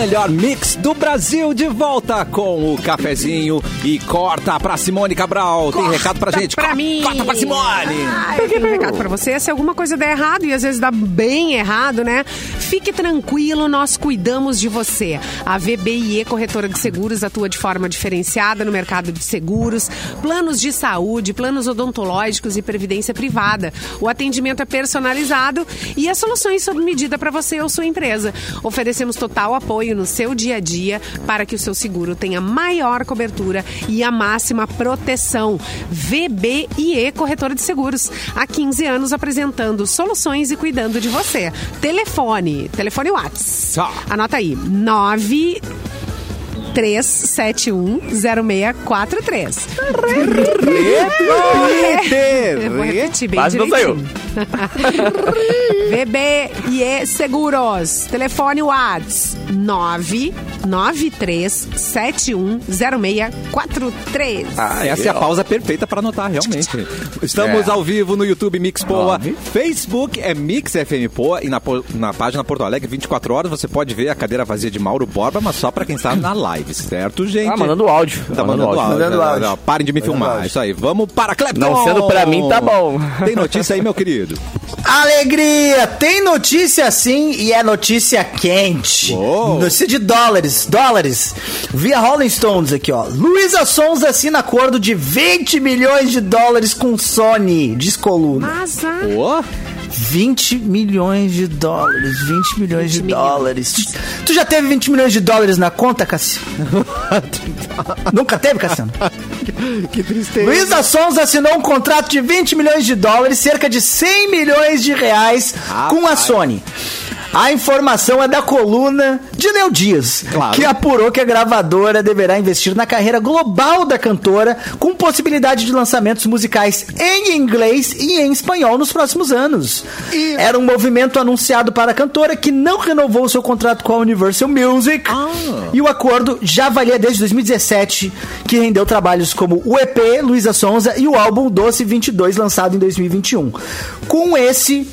Melhor mix do Brasil de volta com o cafezinho e corta pra Simone Cabral. Tem recado pra gente? pra Co- mim. Corta pra Simone. Ah, eu tenho um recado pra você. Se alguma coisa der errado, e às vezes dá bem errado, né? Fique tranquilo, nós cuidamos de você. A VBIE Corretora de Seguros atua de forma diferenciada no mercado de seguros, planos de saúde, planos odontológicos e previdência privada. O atendimento é personalizado e as soluções sob medida para você ou sua empresa. Oferecemos total apoio no seu dia a dia para que o seu seguro tenha maior cobertura e a máxima proteção. VBIE Corretora de Seguros. Há 15 anos apresentando soluções e cuidando de você. Telefone. Telefone Whats. Tá. Anota aí. 9 3710643. Eu Vou repetir bem Quase não saiu. *laughs* direitinho. VBIE Seguros. Telefone Whats 993710643. Ah, essa é a pausa perfeita para anotar, realmente. *laughs* Estamos É. ao vivo no YouTube Mix Poa. Nove. Facebook é Mix FM Poa. E na, na página Porto Alegre, 24 horas, você pode ver a cadeira vazia de Mauro Borba, mas só para quem está na live, certo, gente? Ah, mandando áudio. Tá mandando áudio. Mandando Não, áudio. não, Parem de me filmar. Isso aí. Vamos para Clepton. Não sendo pra mim, tá bom. *laughs* Tem notícia aí, meu querido? Alegria! Tem notícia sim e é notícia quente. Uou. Notícia de dólares, dólares. Via Rolling Stones aqui, ó. Luísa Sons assina acordo de 20 milhões de dólares com Sony. Diz coluna. Ô, 20 milhões de dólares, 20 milhões de 20 milhões. dólares. Tu já teve 20 milhões de dólares na conta, Cassiano? *laughs* Nunca teve, Cassiano? Que tristeza. Luísa Sons assinou um contrato de 20 milhões de dólares, cerca de 100 milhões de reais com a Sony. A informação é da coluna de Léo Dias, Claro. que apurou que a gravadora deverá investir na carreira global da cantora, com possibilidade de lançamentos musicais em inglês e em espanhol nos próximos anos. Era um movimento anunciado para a cantora que não renovou seu contrato com a Universal Music. E o acordo já valia desde 2017, que rendeu trabalhos como o EP Luísa Sonza e o álbum Doce 22, lançado em 2021. Com esse,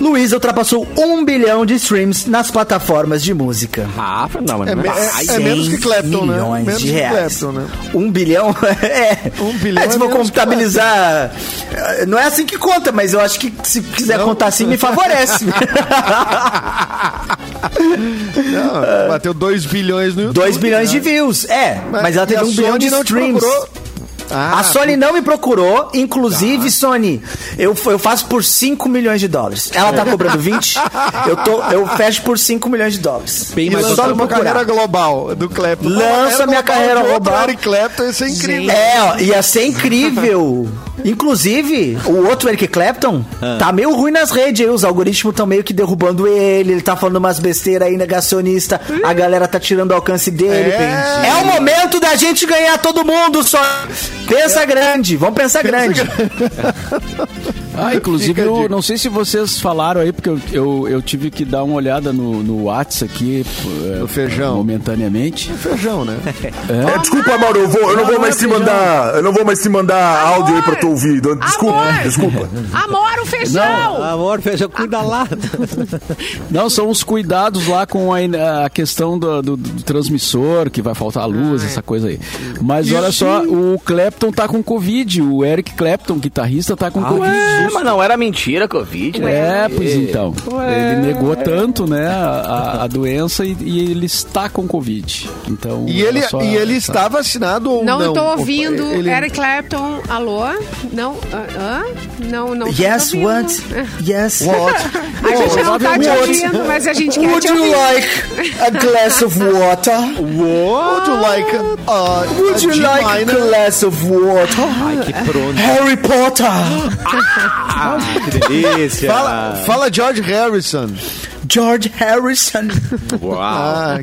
Luísa ultrapassou um bilhão de streams nas plataformas de música. Rafa, não, mas É, não me- é é- é 100 menos que Clapton, né? milhões Menos de que reais. Clapton, né? Um bilhão? *laughs* É. Um bilhão É, se é for que contabilizar. Não é assim que conta, mas eu acho que se quiser contar assim, me favorece. *laughs* Não, bateu 2 bilhões no YouTube. 2 bilhões de né? views. É, mas, ela e teve um bilhão de não streams. procurou. Ah, a Sony não me procurou, inclusive, Sony, eu, eu faço por 5 milhões de dólares. Ela tá cobrando 20, *laughs* eu, tô, eu fecho por 5 milhões de dólares. Bem E mais só uma carreira global do Clapton. Lança minha carreira global. Eric Clapton, isso é incrível. É, ó, ia ser incrível. Inclusive, o outro Eric Clapton tá meio ruim nas redes aí. Os algoritmos estão meio que derrubando ele. Ele tá falando umas besteiras aí negacionista. A galera tá tirando o alcance dele. É. É, o momento da gente ganhar todo mundo. Só pensa grande. Vamos pensar grande. *laughs* Ah, *laughs* inclusive, eu não sei se vocês falaram aí, porque eu, eu, eu tive que dar uma olhada no, no Whats aqui. eh, No feijão. Momentaneamente. Feijão, né? *laughs* É, desculpa, Mauro, eu, vou, eu não vou mais te mandar. Eu não vou mais te mandar áudio aí pra tu ouvir. Desculpa, Amor. desculpa. Amor, o feijão! Amor, feijão, cuida lá. *laughs* Não, são os cuidados lá com a, a questão do, do- do transmissor, que vai faltar a luz, essa coisa aí. Mas olha só, o Clapton tá com Covid, o Eric Clapton, guitarrista, tá com Covid. É, mas não era mentira, Covid, né? É, pois então. Ele negou tanto, né, a, a doença e, e ele está com Covid. Então, E ele, só e ele essa- está vacinado ou não? Não, tô ouvindo. Ele- Eric Clapton, alô? Não, ah, hã? Não, não. Yes, ouvindo. what? Yes. What? *laughs* A gente não tá te What? ouvindo, mas a gente quer Would te you ouvir. like a glass of water? Would you like uh, Would a you like a glass of water? Ai, que pronto. Harry Potter! *gasps* Ah, que delícia. Fala, fala George Harrison. George Harrison, Uau. Ah,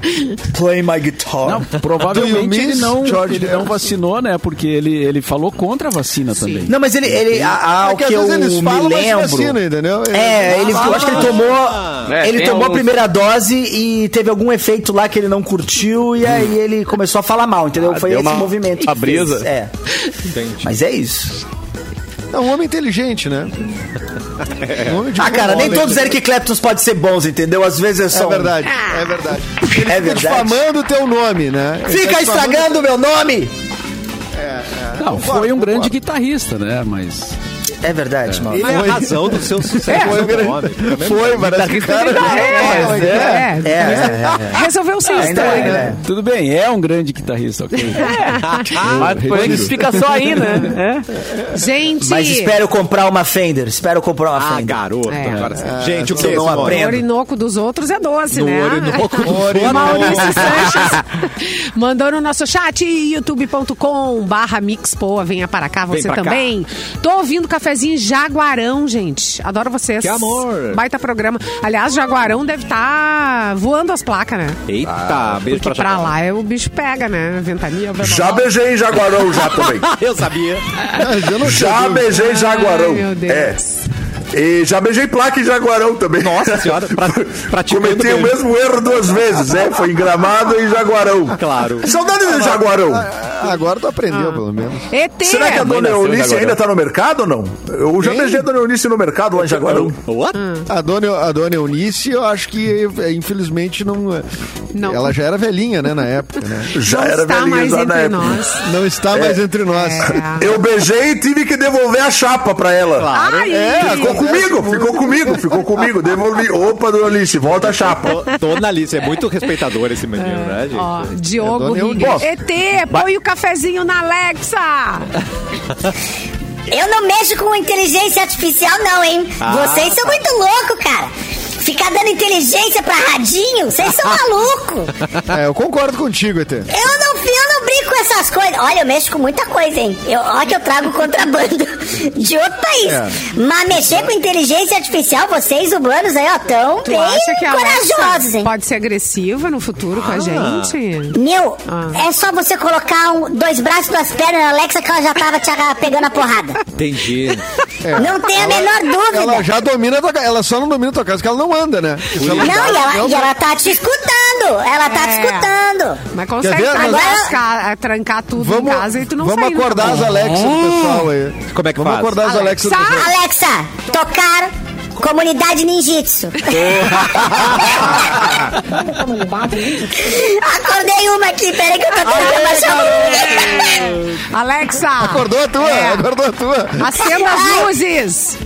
play my guitar. Não, provavelmente ele não, George ele não vacinou, né? Porque ele, ele falou contra a vacina também. Não, mas ele, ele a- a- É que que eu me falam, mas lembro. vacina, entendeu? É, ele, eu acho que ele tomou. É, ele tomou a uns- primeira dose e teve algum efeito lá que ele não curtiu e aí ele começou a falar mal, entendeu? Ah, Foi esse uma- movimento. a que fez. brisa. É. Mas é isso. É um homem inteligente, né? *laughs* Um homem de Ah, cara, nem homem. todos os Eric Claptons podem ser bons, entendeu? Às vezes é só. É um. verdade, é verdade. Ele É fica verdade. difamando o teu nome, né? Ele Fica tá estragando o meu nome! Não, foi um grande guitarrista, né? Mas. É verdade, mano. Ele é a razão do seu sucesso. Foi, grande- nome. foi, parece que o cara... É, mas é, É, é, é. Resolveu ser estranho. é, né? Tudo bem, é um grande guitarrista, ok? *laughs* Mas foi isso fica só aí, né? Gente, Mas espero comprar uma Fender. Espero comprar uma Ah, Fender. garoto. É. Agora, gente, o que eu não Simone? o aprendo. orinoco dos outros é doce, No né? orinoco do Maurício Sanches *laughs* mandou no nosso chat youtube.com barra mixpoa, venha para cá você também. Tô ouvindo cafezinho Jaguarão, gente. Adoro vocês. Que amor. Baita programa. Aliás, Jaguarão deve estar voando as placas, né? Eita, beijo Porque pra pra lá é, o bicho pega, né? Ventania. Já beijei em Jaguarão já também. *laughs* Eu sabia. Eu não Já beijei Jaguarão. Ai, meu Deus. É. E já beijei placa em Jaguarão também. Nossa senhora, pra, *laughs* Cometi o mesmo erro duas vezes, né? Foi em Gramado e em Jaguarão. Claro. Saudade de Jaguarão. Ah, Agora tu aprendeu, Ah. pelo menos. ET! Será que a dona Eunice ainda tá no mercado ou não? Eu já beijei a dona Eunice no mercado lá em Jaguarão. What? A dona, a dona Eunice, eu acho que, eh, infelizmente, não, eh, Não. Ela já era velhinha, né, na época, né? *laughs* Já Não era velhinha já na entre época. nós. Não está mais entre nós. É. Eu beijei e tive que devolver a chapa pra ela. Ai, É, Ficou comigo, ficou comigo, ficou comigo. Devolvi. Opa, dona Eunice, volta a chapa. Tô na lista. É muito respeitador esse menino, né, gente? Ó, Diogo É dona Rigger. Eunice. ET, põe o cafezinho na Alexa! *laughs* Eu não mexo com inteligência artificial, não, hein? Vocês são muito loucos, cara. Ficar dando inteligência pra radinho, vocês são *laughs* malucos. É, eu concordo contigo, ET. Eu não, não brinco com essas coisas. Olha, eu mexo com muita coisa, hein? Eu, olha que eu trago contrabando *laughs* de outro país. É. Mas mexer com inteligência artificial, vocês humanos aí, ó, tão Tu bem acha que a corajosos, Alexa hein? pode ser agressiva no futuro com a gente? Meu, Ah. é só você colocar um- dois braços, duas pernas na Alexa que ela já tava te pegando a porrada. Entendi. *laughs* Não tem a menor dúvida. Ela já domina a tua casa. Ela só não domina a tua casa porque ela não anda, né? Ela Não, e andasse, ela, e ela tá te escutando. Ela tá te É. escutando. Mas consegue ver? trancar, Agora- ca- eh, trancar tudo Vamos, em casa e tu não vamos sair nunca acordar as Alexas do pessoal aí. Como é que Vamos faz? acordar as Alexas do Alexa! pessoal. Alexa, tocar comunidade ninjitsu. *laughs* Acordei uma aqui, peraí que eu tô tentando baixar o Alexa! Acordou a tua, É. acordou a tua. Acenda as luzes!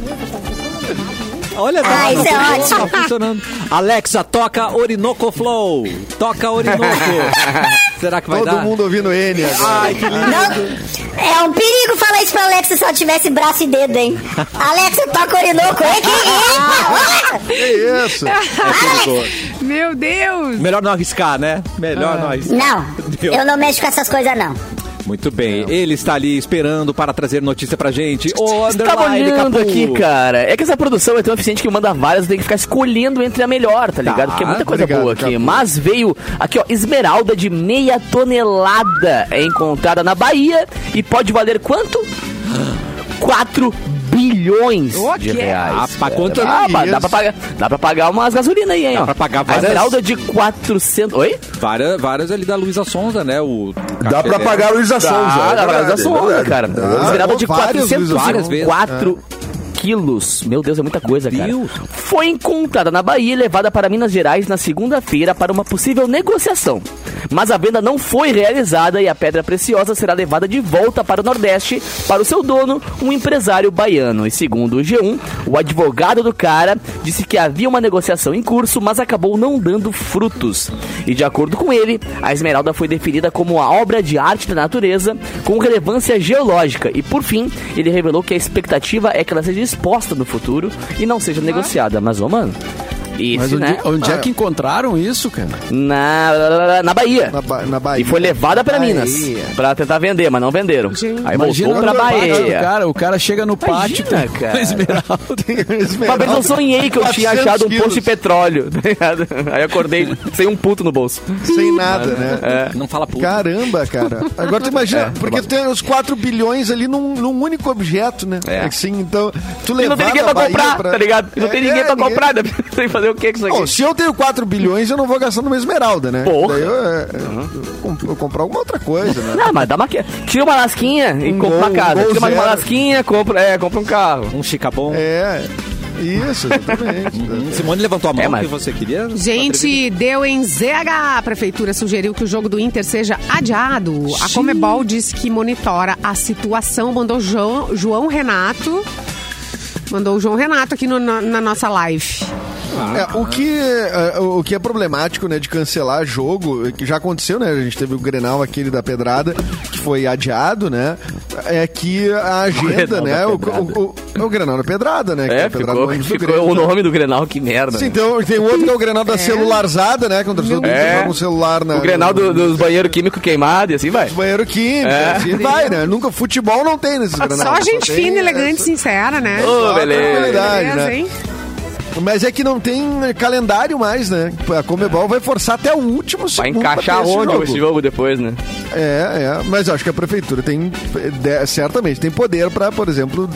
Olha, tá, Ah, isso é tá ótimo. funcionando. Alexa, toca Orinoco Flow. Toca Orinoco. *laughs* Será que vai Todo dar? mundo ouvindo N agora. Ai, que lindo. Não, é um perigo falar isso pra Alexa se ela tivesse braço e dedo, hein? *laughs* Alexa, toca Orinoco. Ei, que Que isso? É perigoso. Meu Deus! Melhor não arriscar, né? Melhor não arriscar. Não, Deus. eu não mexo com essas coisas, não. Muito bem. Ele está ali esperando para trazer notícia pra gente. O Underline olhando aqui, cara. É que essa produção é tão eficiente que manda várias, tem que ficar escolhendo entre a melhor, tá ligado? Porque é muita coisa obrigado, boa aqui. Capu. Mas veio aqui, ó, esmeralda de meia tonelada é encontrada na Bahia e pode valer quanto? *gasps* 4 bilhões O de quê? reais. Rapaz, quanto ah, é dá isso? pra pagar, dá pra pagar umas gasolina aí, hein? Dá ó. pra pagar A várias- esmeralda de 400... Oi? Várias, várias ali da Luísa Sonza, né? O Dá pra pagar o Luísa Sonza. Dá, é dá pra pagar Sonza, verdade. cara. Dá. Esmeralda de Várias, Luísa, várias vezes. 404 quilos. Meu Deus, é muita coisa, cara. Deus. Foi encontrada na Bahia e levada para Minas Gerais na segunda-feira para uma possível negociação. Mas a venda não foi realizada e a pedra preciosa será levada de volta para o Nordeste para o seu dono, um empresário baiano. E segundo o G1, o advogado do cara disse que havia uma negociação em curso, mas acabou não dando frutos. E de acordo com ele, a esmeralda foi definida como a obra de arte da natureza com relevância geológica. E por fim, ele revelou que a expectativa é que ela seja exposta no futuro e não seja negociada. Mas, ô, mano. Isso, Mas onde, né? onde é que encontraram isso, cara? Na, na Bahia. Na, Ba- na Bahia. E foi levada pra Bahia. Minas pra tentar vender, mas não venderam. Aí Imagina voltou pra pátio Bahia. cara, o cara chega no pátio Imagina, com cara. esmeralda. Uma vez eu sonhei que eu tinha 400 achado um posto de petróleo. tá ligado? Aí acordei sem um puto no bolso. Sem nada, né? É. Não fala puto. Caramba, cara. Agora tu *laughs* imagina, porque tu tem os 4 bilhões ali num, num único objeto, né? É. Assim, então, tu E levar não tem ninguém pra Bahia comprar, pra- tá ligado? E não tem É, ninguém pra ninguém- comprar, né? *laughs* tem que fazer o que com isso aqui? Bom, se eu tenho 4 bilhões, eu não vou gastar numa esmeralda, né? Porra. Daí eu, é, eu comp- eu comprar alguma outra coisa, né? Não, mas dá uma... Tira uma lasquinha e Um compra gol- uma um casa. gol Tira mais uma zero. lasquinha, compra, é, compra um carro. Um chicabom. É, isso, exatamente. Hum, Simone levantou a mão É, mas- que você queria. Gente, deu em ZH. A prefeitura sugeriu que o jogo do Inter seja adiado. A Comebol diz que monitora a situação. Mandou João, João Renato. Mandou o João Renato aqui no- na, na nossa live. É, o, que, é, o que é problemático, né, de cancelar jogo, que já aconteceu, né? A gente teve o Grenal aquele da Pedrada, que foi adiado, né? É que a agenda, Grenal né? O, Pedrada. o, o, o Grenal da Pedrada, né? que É, Pedrada ficou, no ônibus do ficou Grêmio, o né? nome do Grenal, que merda. Sim, né? então, tem outro que é o Grenal da celularzada, né? Quando É. um celular na, O Grenal do- dos banheiros químicos queimados e assim vai. Banheiro químico, É. assim vai, né? Nunca futebol não tem nesses Grenal. Só gente fina, elegante, essa- sincera, né? Ô, só beleza. Beleza, né? Mas é que não tem calendário mais, né? A Comebol vai forçar até o último Vai segundo. encaixar pra ter esse onde jogo. esse jogo depois, né? É, é. Mas eu acho que a prefeitura tem, de- certamente, tem poder pra, por exemplo,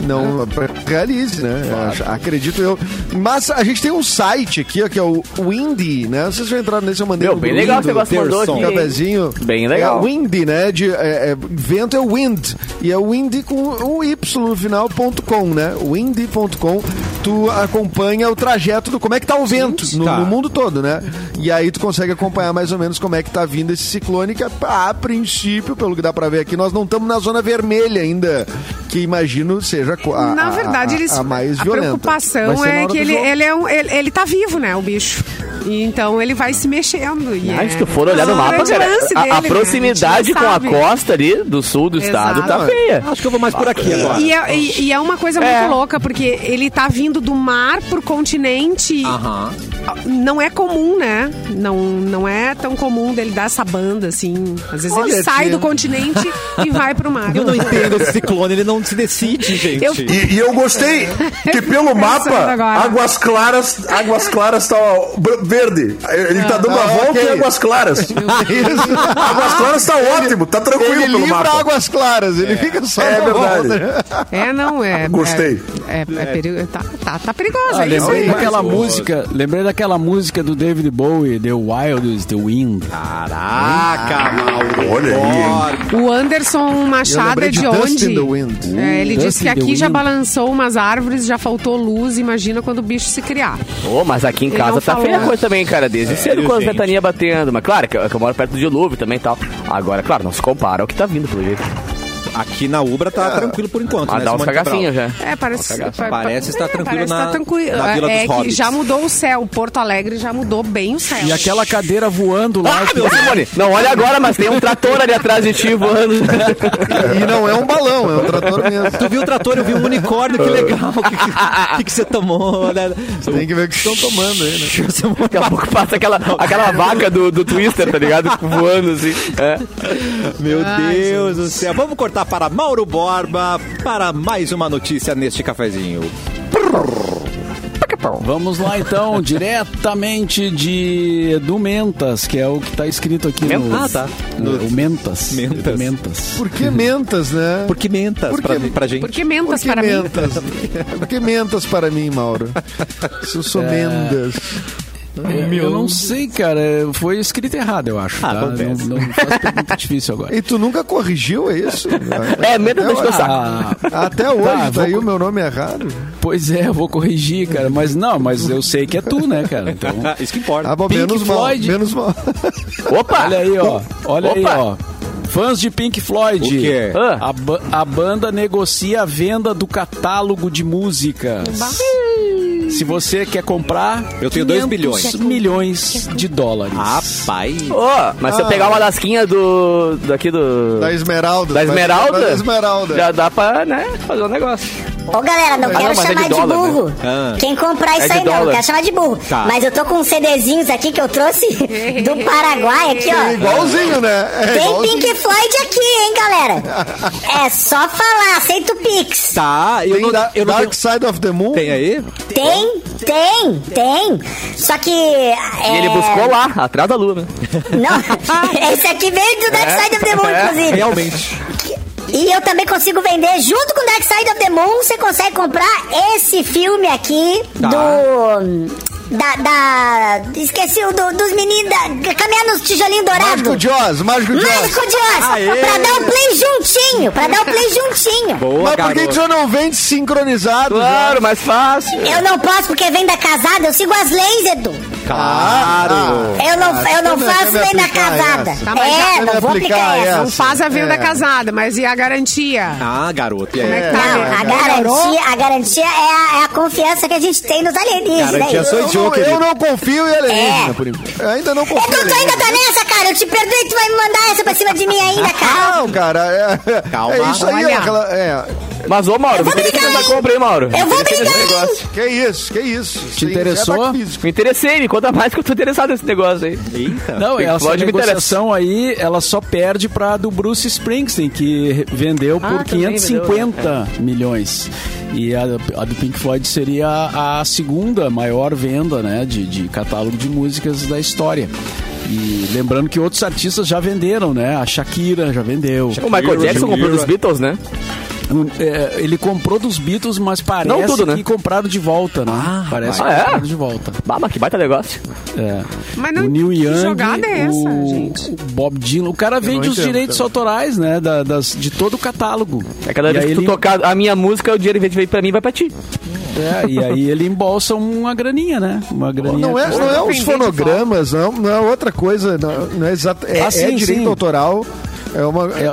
não pra que realize, né? Acho- Acredito eu. Mas a gente tem um site aqui, ó, que é o Windy, né? Vocês já entraram nesse, eu mandei Meu, bem legal que negócio mandou aqui. cafezinho. Bem legal. É Windy, né? De, é, é, vento é wind. E é windy com o Y no final, ponto com, né? Windy.com. Tu acompanha o trajeto do como é que tá o vento no, tá. no mundo todo, né? E aí tu consegue acompanhar mais ou menos como é que tá vindo esse ciclone, que a, a princípio, pelo que dá pra ver aqui, nós não estamos na zona vermelha ainda, que imagino seja a, Na a- verdade, a, eles, a mais a violenta. preocupação Vai ser na é que ele, ele, é um, ele, ele tá vivo, né, o bicho. E então ele vai se mexendo. E Ah, é se tu for olhar no mapa, cara, a, a dele, né? proximidade gente com já a sabe. costa ali do sul do estado Exato. tá feia. Acho que eu vou mais por aqui agora. E é, e- e é uma coisa muito É. louca, porque ele tá vindo do mar pro continente. Aham. Não é comum, né? Não, não é tão comum dele dar essa banda, assim. Às vezes Olha, ele sai tia. do continente *laughs* e vai pro mar. Eu não entendo esse ciclone, ele não se decide, gente. *laughs* Eu- E, e eu gostei que *laughs* pelo mapa, agora. Águas Claras, Águas Claras tá ó, verde. Ele tá dando a Ah, volta ok. em Águas Claras. *laughs* Águas Claras tá ótimo, tá tranquilo Ele pelo livra mapa. águas claras, ele fica só É verdade. volta. *laughs* É, não, é. Gostei. É, é, é perigo, tá, tá, tá perigoso, Ah, é isso aí. daquela música, lembrei daquela música do David Bowie, The Wild is the Wind. Caraca, Mauro. Olha aí, hein? O Anderson Machado é de de onde? in the Wind. É, ele disse que aqui já balançou umas árvores, já faltou luz. Imagina quando o bicho se criar. Ô, mas aqui em Ele casa tá falou. feia a coisa também, cara. Desde cedo com as gente. ventaninhas batendo. Mas claro, que eu, que eu moro perto do dilúvio também e tal. Agora, claro, não se compara ao que tá vindo, pelo jeito. Aqui na Ubra tá tranquilo por enquanto, Mas né, dá uns Simone cagacinhos já. É, parece, cagaço. pa- Parece estar é, tranquilo parece na- estar tranquilo. na Vila é dos que Hobbits. já mudou o céu. Porto Alegre já mudou bem o céu. E aquela cadeira voando lá. Ah, meu Simone, não olha agora, mas tem um trator ali atrás de ti voando. E não é um balão, é um trator mesmo. Tu viu o trator, eu vi um unicórnio, que legal. *laughs* O que, que, você tomou? né? Tem que ver o que estão tomando aí, né? Daqui a pouco passa aquela, aquela vaca do, do Twister, tá ligado? Voando assim. É. Meu Deus do céu. Vamos cortar para Mauro Borba para mais uma notícia neste cafezinho. Vamos lá então, *laughs* diretamente de do Mentas, que é o que tá escrito aqui no. Ah, tá. no- o Mentas. Mentas. Do Mentas. Por que mentas, né? Por que mentas Por pra, que- pra gente? Por que mentas Por que para mim? mentas? Por que mentas para mim, Mauro? Se *laughs* eu sou Mendas. Eu, eu não sei, cara. Foi escrito errado, eu acho. Ah, tá? acontece. Não, não faz pergunta difícil agora. E tu nunca corrigiu *laughs* é isso? É, deixa eu hoje- pensar. Ah, Até hoje, Tá, tá, vou aí o meu nome errado. pois é, eu vou corrigir, cara. Mas não, mas eu sei que é tu, né, cara? Então. *laughs* Isso que importa. Ah, bom, Pink menos mal, Floyd. menos mal. Opa! Olha aí, ó. Olha aí, Opa. ó. Fãs de Pink Floyd. O quê? A, ba- a banda negocia a venda do catálogo de músicas. Se você quer comprar, Eu tenho dois 500 bilhões. milhões de dólares. Rapaz. Ô, mas se eu pegar uma lasquinha do. daqui do. Da Esmeralda. Da Esmeralda? Da Esmeralda. Já dá pra, né, fazer um negócio. Ô galera, não quero não, mas é chamar de de, dólar, né? burro. Ah. Quem comprar É isso de aí não, dólar. não quero chamar de burro. Tá. Mas eu tô com uns CDzinhos aqui que eu trouxe *laughs* do Paraguai aqui, É ó. igualzinho, né? É Tem igualzinho. Pink Floyd aqui, hein, galera? É só falar, aceito o Pix. Tá, eu Tem não, da- eu não Dark tenho... Side of the Moon? Tem aí? Tem, tem, tem. Só que. É... E ele buscou lá, atrás da lua, né? Não, *laughs* esse aqui veio do Dark Side of the Moon, inclusive. Realmente. E eu também consigo vender, junto com Dark Side of the Moon, você consegue comprar esse filme aqui Tá. do. Da, da. Esqueci o do, dos meninos. Da, caminhar nos tijolinhos dourados. Mágico Jaws, Mágico Jaws. Mágico Jaws! Aê! Pra dar o play juntinho! Pra dar o play juntinho! *laughs* Boa, Mas por que já não vende sincronizado? Claro, mais fácil. Eu não posso porque vem da casada, eu sigo as leis, Edu. Claro. Eu não, eu não é faço nem da casada. Tá, mas é, não vou aplicar essa. Não faz a venda É. casada, mas e a garantia? Ah, garoto. E aí? Como é que Não, tá? a garantia, a garantia é a, é a confiança que a gente tem nos alienígenas. Garantia é sou. Eu, não- querido. eu não confio em alienígena, É. por enquanto. Eu ainda não confio em tu ainda tá nessa, cara? Eu te perdoei, tu vai me mandar essa pra cima de mim ainda, *laughs* cara. Não, cara, é, Calma. é isso aí, é aquela, é, Mas, ô, Mauro, Eu vou me interessa brigar, nessa hein? compra aí, Mauro. Eu vou brigar, hein? que isso, que isso. Isso aí interessou? é físico. Me interessei, me conta mais que eu tô interessado nesse negócio aí. Eita. Não, Pink essa Floyd me negociação aí, ela só perde pra do Bruce Springsteen, que vendeu Ah, por também 550 milhões. E a, a do Pink Floyd seria a segunda maior venda, né, de, de catálogo de músicas da história. E lembrando que outros artistas já venderam, né? A Shakira já vendeu. O Michael Jackson comprou dos Beatles, né? Um, é, ele comprou dos Beatles, mas parece Não tudo, né? que compraram de volta, né? parece vai. que Ah, é? compraram de volta. Bah, mas que baita negócio. É. Mas não- o Neil que Young, jogada é essa, o, gente? o Bob Dylan, o cara vende os direitos também. autorais, né, da- das, de todo o catálogo. É cada E vez que tu ele- tocar a minha música, o dinheiro em vez de vir pra mim, vai pra ti. É, e aí ele embolsa uma graninha, né? Uma graninha. Não é, não é os Dependente fonogramas, não, não é outra coisa, não, não é exato. É, Ah, é direito sim. autoral. É uma. É,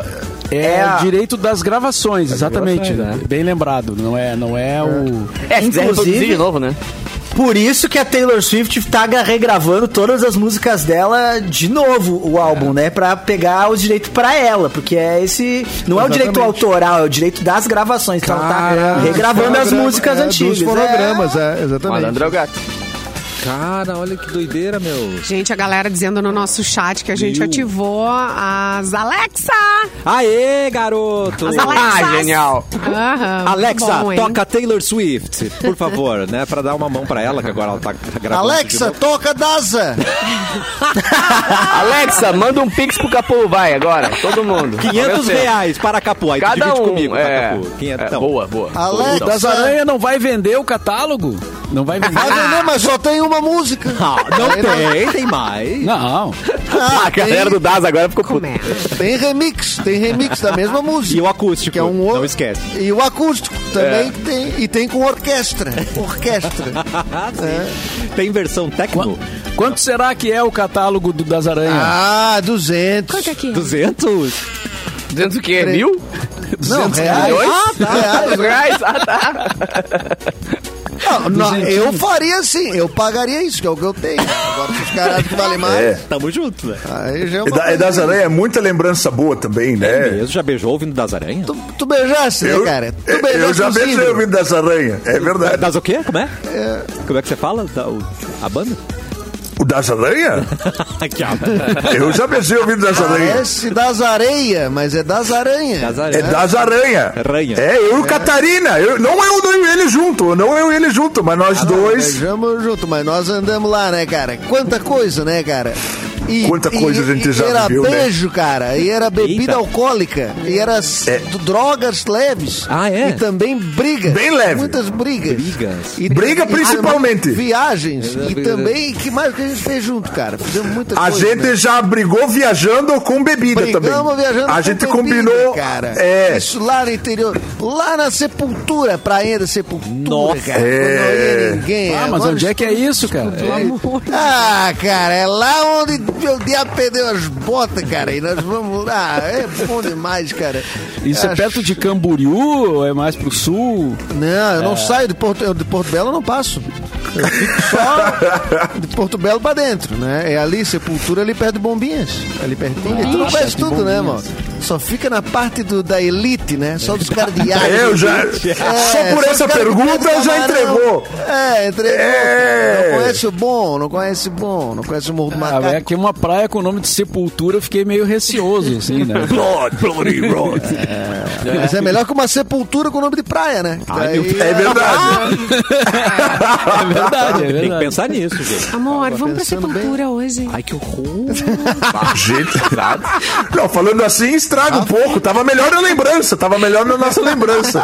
é o direito das gravações, exatamente. gravações, né? Bem lembrado. Não é, não é, o. É, se quiser Inclusive- de novo, né? Por isso que a Taylor Swift tá gra- regravando todas as músicas dela de novo, o álbum, né? Pra pegar os direitos pra ela, porque é esse. Não é o direito Exatamente. autoral, é o direito das gravações. Então ela tá regravando as músicas é, antigas. Dos fonogramas, é, exatamente. Malandro é o gato. Cara, olha que doideira, meu. Gente, a galera dizendo no nosso chat que a gente Viu? ativou as Alexa! Aê, garoto! As Alexas! Ah, genial. Aham, Alexa, bom, hein? toca Taylor Swift, por favor, né? Pra dar uma mão pra ela, que agora ela tá gravando. Alexa, toca Daza! *laughs* Alexa, manda um pix pro Capu, vai, agora. Todo mundo. 500 Você. reais para Capu. Aí tu Cada divide um. comigo, é, tá, Capu? 500, é, então. boa, boa. Alexa. O das Aranha não vai vender o catálogo? Não vai vender? Vai vender, mas só tem uma música. Ah, não tem, tem mais. Não. a galera do Das agora ficou. Começa. Tem remix, tem remix da mesma música. *laughs* E o acústico, que é um não outro- esquece. E o acústico também tem. E tem com orquestra. Orquestra. Ah, *laughs* sim. Tem versão techno? Quanto será que é o catálogo do das Aranha? Ah, 200. Quanto é que é? 200? Dizendo o quê? Mil? Não, reais. milhões? Reais. *laughs* Reais? Ah, tá. Não, não, eu faria assim, eu pagaria isso, que é o que eu tenho. Agora, se os caras que vale mais, É. Tamo junto, né? aí já é É, uma da, é coisa. das aranhas, é muita lembrança boa também, né? Mesmo, já beijou ouvindo das aranhas? Tu, tu beijasse, né, Eu, cara? Tu eu, beijasse eu já beijei ouvindo das aranhas, é verdade. Das o quê? Como é? Como é que você fala? Da- o- a banda? O das aranhas? *laughs* Aqui, ó. Eu já beijei ouvindo das aranhas. Parece das areia, mas é das aranhas. Das É das aranhas. Aranha. É, eu e o Catarina. Eu, não eu não ele junto, não eu e ele junto, mas nós Ah, não, dois. Beijamos junto, mas nós andamos lá, né, cara? Quanta coisa, né, cara? E, Quanta coisa a gente e já era viveu, né? beijo, cara, e era bebida Eita. alcoólica, e era É. drogas leves. Ah, é? E também brigas. Bem leve. Muitas brigas. Brigas. E, Briga e principalmente. Viagens. E briga. também, que mais que a gente fez junto, cara? Fizemos muita A coisa. gente né? já brigou viajando com bebida Brigamos também. viajando a com gente bebida, combinou. cara. É. Isso lá no interior. Lá na Sepultura, prainha da Sepultura, Nossa. cara. É. Não ia ninguém. Ah, mas Agora onde é que é isso, cara? Ah, cara, é lá onde o diabo perdeu as botas, cara. E nós vamos lá. É bom demais, cara. Isso é Acho- perto de Camboriú ou é mais pro sul? Não, eu não saio de Porto, eu de Porto Belo, eu não passo. Eu fico só de Porto Belo pra dentro, né? É ali, Sepultura, ali perto de Bombinhas. Ali pertinho. E tu não conhece tudo, né, mano? Só fica na parte do, da elite, né? Só dos caras de ar. *laughs* É, eu já- É, só por os essa que pergunta pedem já entregou. É, entregou. É. Não conhece o bom, não conhece o bom, não conhece o Morro do Ah, Macaco. é aqui uma praia com o nome de Sepultura, eu fiquei meio receoso, assim, né? Blood, bloody blood. Mas é melhor que uma sepultura com nome de praia, né? Ai, meu Daí- É verdade. *laughs* É verdade, é Tem que verdade. pensar nisso, gente. Amor, vamos pra sepultura hoje. Ai, que horror. Gente, não, falando assim estraga um pouco. Tava melhor na lembrança, tava melhor na nossa lembrança.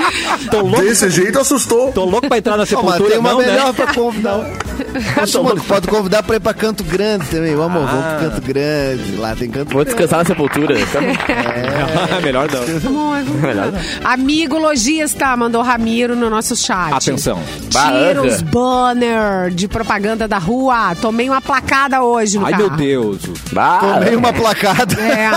*laughs* Tô louco, Desse jeito assustou. tô louco pra entrar na mas sepultura, tem uma não, melhor né? pra convidar. *laughs* Posso, mano, pode convidar pra ir pra Canto Grande também. Vamos, vamos pro Canto Grande. Lá tem Canto Vou descansar na sepultura. Tá *laughs* Melhor não. Amor, vamos. Amigo lojista mandou Ramiro no nosso chat. Atenção. Tira os banner de propaganda da rua. Tomei uma placada hoje no Ai, carro. meu Deus. Bah, Tomei uma placada. É.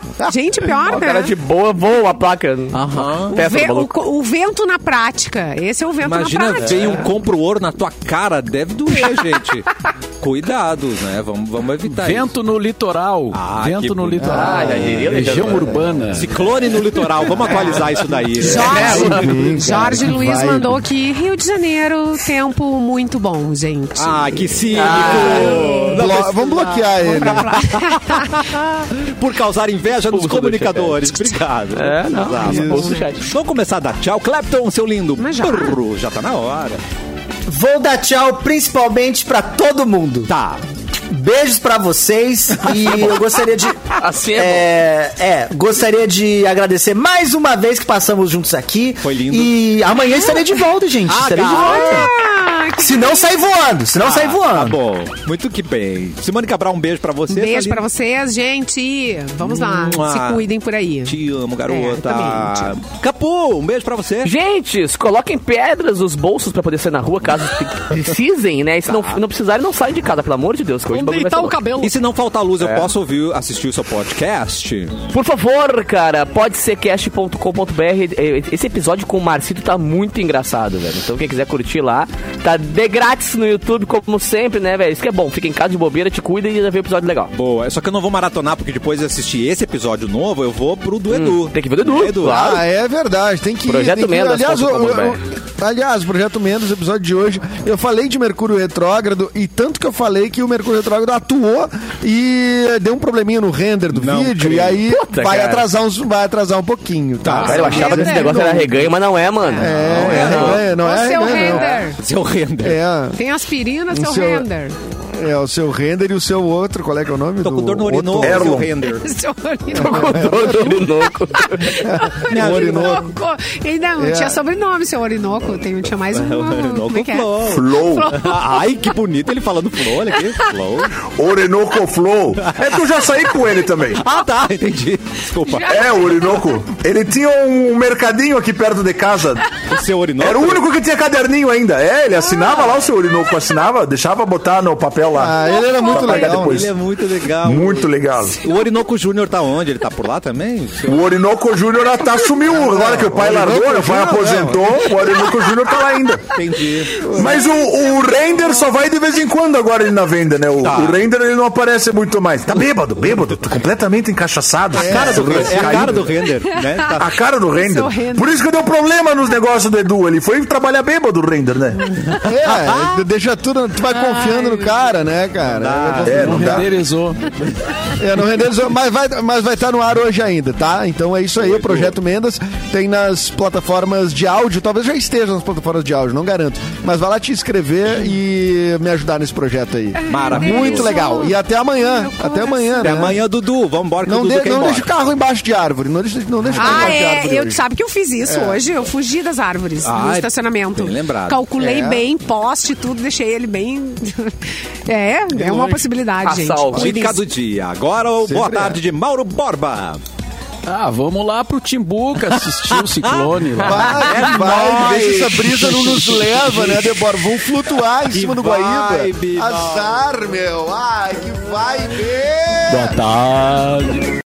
*laughs* Gente, pior, O né? cara de boa voa a placa. Aham. O, Testa ve- do o, maluco. o vento na prática. Esse é o vento Imagina, na prática. vem um compro ouro na tua cara, deve doer, *laughs* gente. Cuidado, né? Vamos, vamos evitar Vento no litoral. Ah, que Vento no bonito. litoral. Ah, já diria, Região já- urbana. isso. Ciclone no litoral, vamos atualizar isso daí. né? Jorge, Jorge que Luiz vibe. mandou aqui, Rio de Janeiro, tempo muito bom, gente. Ah, que cínico! Não Blo- precisa- Vamos bloquear ele. *laughs* Por causar inveja nos Expulso do comunicadores. Obrigado. É, não. Chat. Vamos começar a dar tchau. Clapton, seu lindo. Mas já. Brrr, já tá na hora. Vou dar tchau principalmente pra todo mundo. Tá. Beijos pra vocês e *laughs* eu gostaria de Assim é é, é, gostaria de agradecer mais uma vez que passamos juntos aqui. Foi lindo. E amanhã estarei de volta, gente. Ah, estarei de cara. volta. Ah, Se não sair voando, se não sair Tá voando. bom. Muito que bem. Simone Cabral, um beijo pra você. Beijo Thalita. pra vocês, gente. Vamos lá, Mua. se cuidem por aí. Te amo, garota. É, Capu, um beijo pra você. Gente, coloquem pedras nos bolsos pra poder sair na rua caso *laughs* precisem, né? E se não, não precisarem, não saem de casa, pelo amor de Deus, que hoje o cabelo. E se não faltar luz, eu É. posso ouvir, assistir o seu podcast? Por favor, cara, pode ser cast.com.br. Esse episódio com o Marcito tá muito engraçado, velho. Então quem quiser curtir lá, tá de grátis no YouTube, como sempre, né, velho? Isso que é bom. Fica em casa de bobeira, te cuida e já vê o episódio legal. Boa, só que eu não vou maratonar, porque depois de assistir esse episódio novo, eu vou pro do Edu. tem que ver do Edu, claro. Ah, é verdade. Tem que ir. Projeto tem que ir. Mendas, Aliás, o, o- aliás, Projeto Mendes, episódio de hoje, eu falei de Mercúrio Retrógrado e tanto que eu falei que o Mercúrio Retrógrado atuou e deu um probleminha no render do Não vídeo creio. e aí Puta, vai cara. atrasar uns, vai atrasar um pouquinho, tá? Cara, eu achava que esse negócio era reganho, mas não é, mano. É, não é, não. reganho, não é, seu reganho, não. render. Seu render. É, Tem aspirina, seu, seu- render. é, o seu render e o seu outro, qual é que é o nome? Tô com do dor no orinoco, outro? Erlon. *laughs* seu render. Seu Orinoco. Orinoco. E não, É. tinha sobrenome, seu Orinoco. Tem, tinha mais um. Orinoco Como é que é? Flow. Flow. *laughs* Ai, que bonito ele falando flow, olha aqui. Flow. Orinoco Flow. É que eu já saí com ele também. Ah, tá, entendi. Desculpa. É, o Orinoco. Ele tinha um mercadinho aqui perto de casa. Seu orinoco. Era o único que tinha caderninho ainda. É, ele assinava lá o seu Orinoco, assinava, deixava botar no papel lá. Ah, ele era muito legal. depois. Ele é muito legal. Muito legal. O Orinoco Júnior tá onde? Ele tá por lá também? O Orinoco Júnior tá sumiu. Agora que o pai largou, o pai aposentou, o Orinoco Júnior tá lá ainda. Entendi. Mas o, o render só vai de vez em quando agora ele na venda, né? O, Tá. o render ele não aparece muito mais. Tá bêbado, bêbado, tô completamente encaixaçado. A cara do, é a cara do render, né? Tá- A cara do render. Por isso que deu problema nos negócios do Edu. Ele foi trabalhar bêbado o render, né? É, deixa tudo, tu vai confiando no cara, né, cara? É, não dá. Renderizou. É, não rendeu, mas vai mas vai estar no ar hoje ainda, tá? Então é isso aí, o Projeto Mendas tem nas plataformas de áudio, talvez já esteja nas plataformas de áudio, não garanto. Mas vai lá te inscrever e me ajudar nesse projeto aí. Maravilhoso. Muito legal. E até amanhã. Até amanhã, Até né? amanhã, Dudu. Vambora que Não, o Dudu de- não embora. deixa o carro embaixo de árvore. Não deixa, não deixa o carro Ah, embaixo de é. árvore. Eu hoje. sabe que eu fiz isso hoje. Eu fugi das árvores Ah, no é estacionamento. bem lembrado. Calculei É. bem, poste, tudo, deixei ele bem. *laughs* é, é uma possibilidade, gente. Assalto. Dica do dia. Agora, o boa é. tarde de Mauro Borba. Ah, vamos lá pro Timbuca assistir o Ciclone lá. Vai, vai, deixa essa brisa não nos leva, né, Debora? Vamos flutuar em Que cima do vibe, Guaíba. Azar, meu. Ai, que vai, Boa tarde.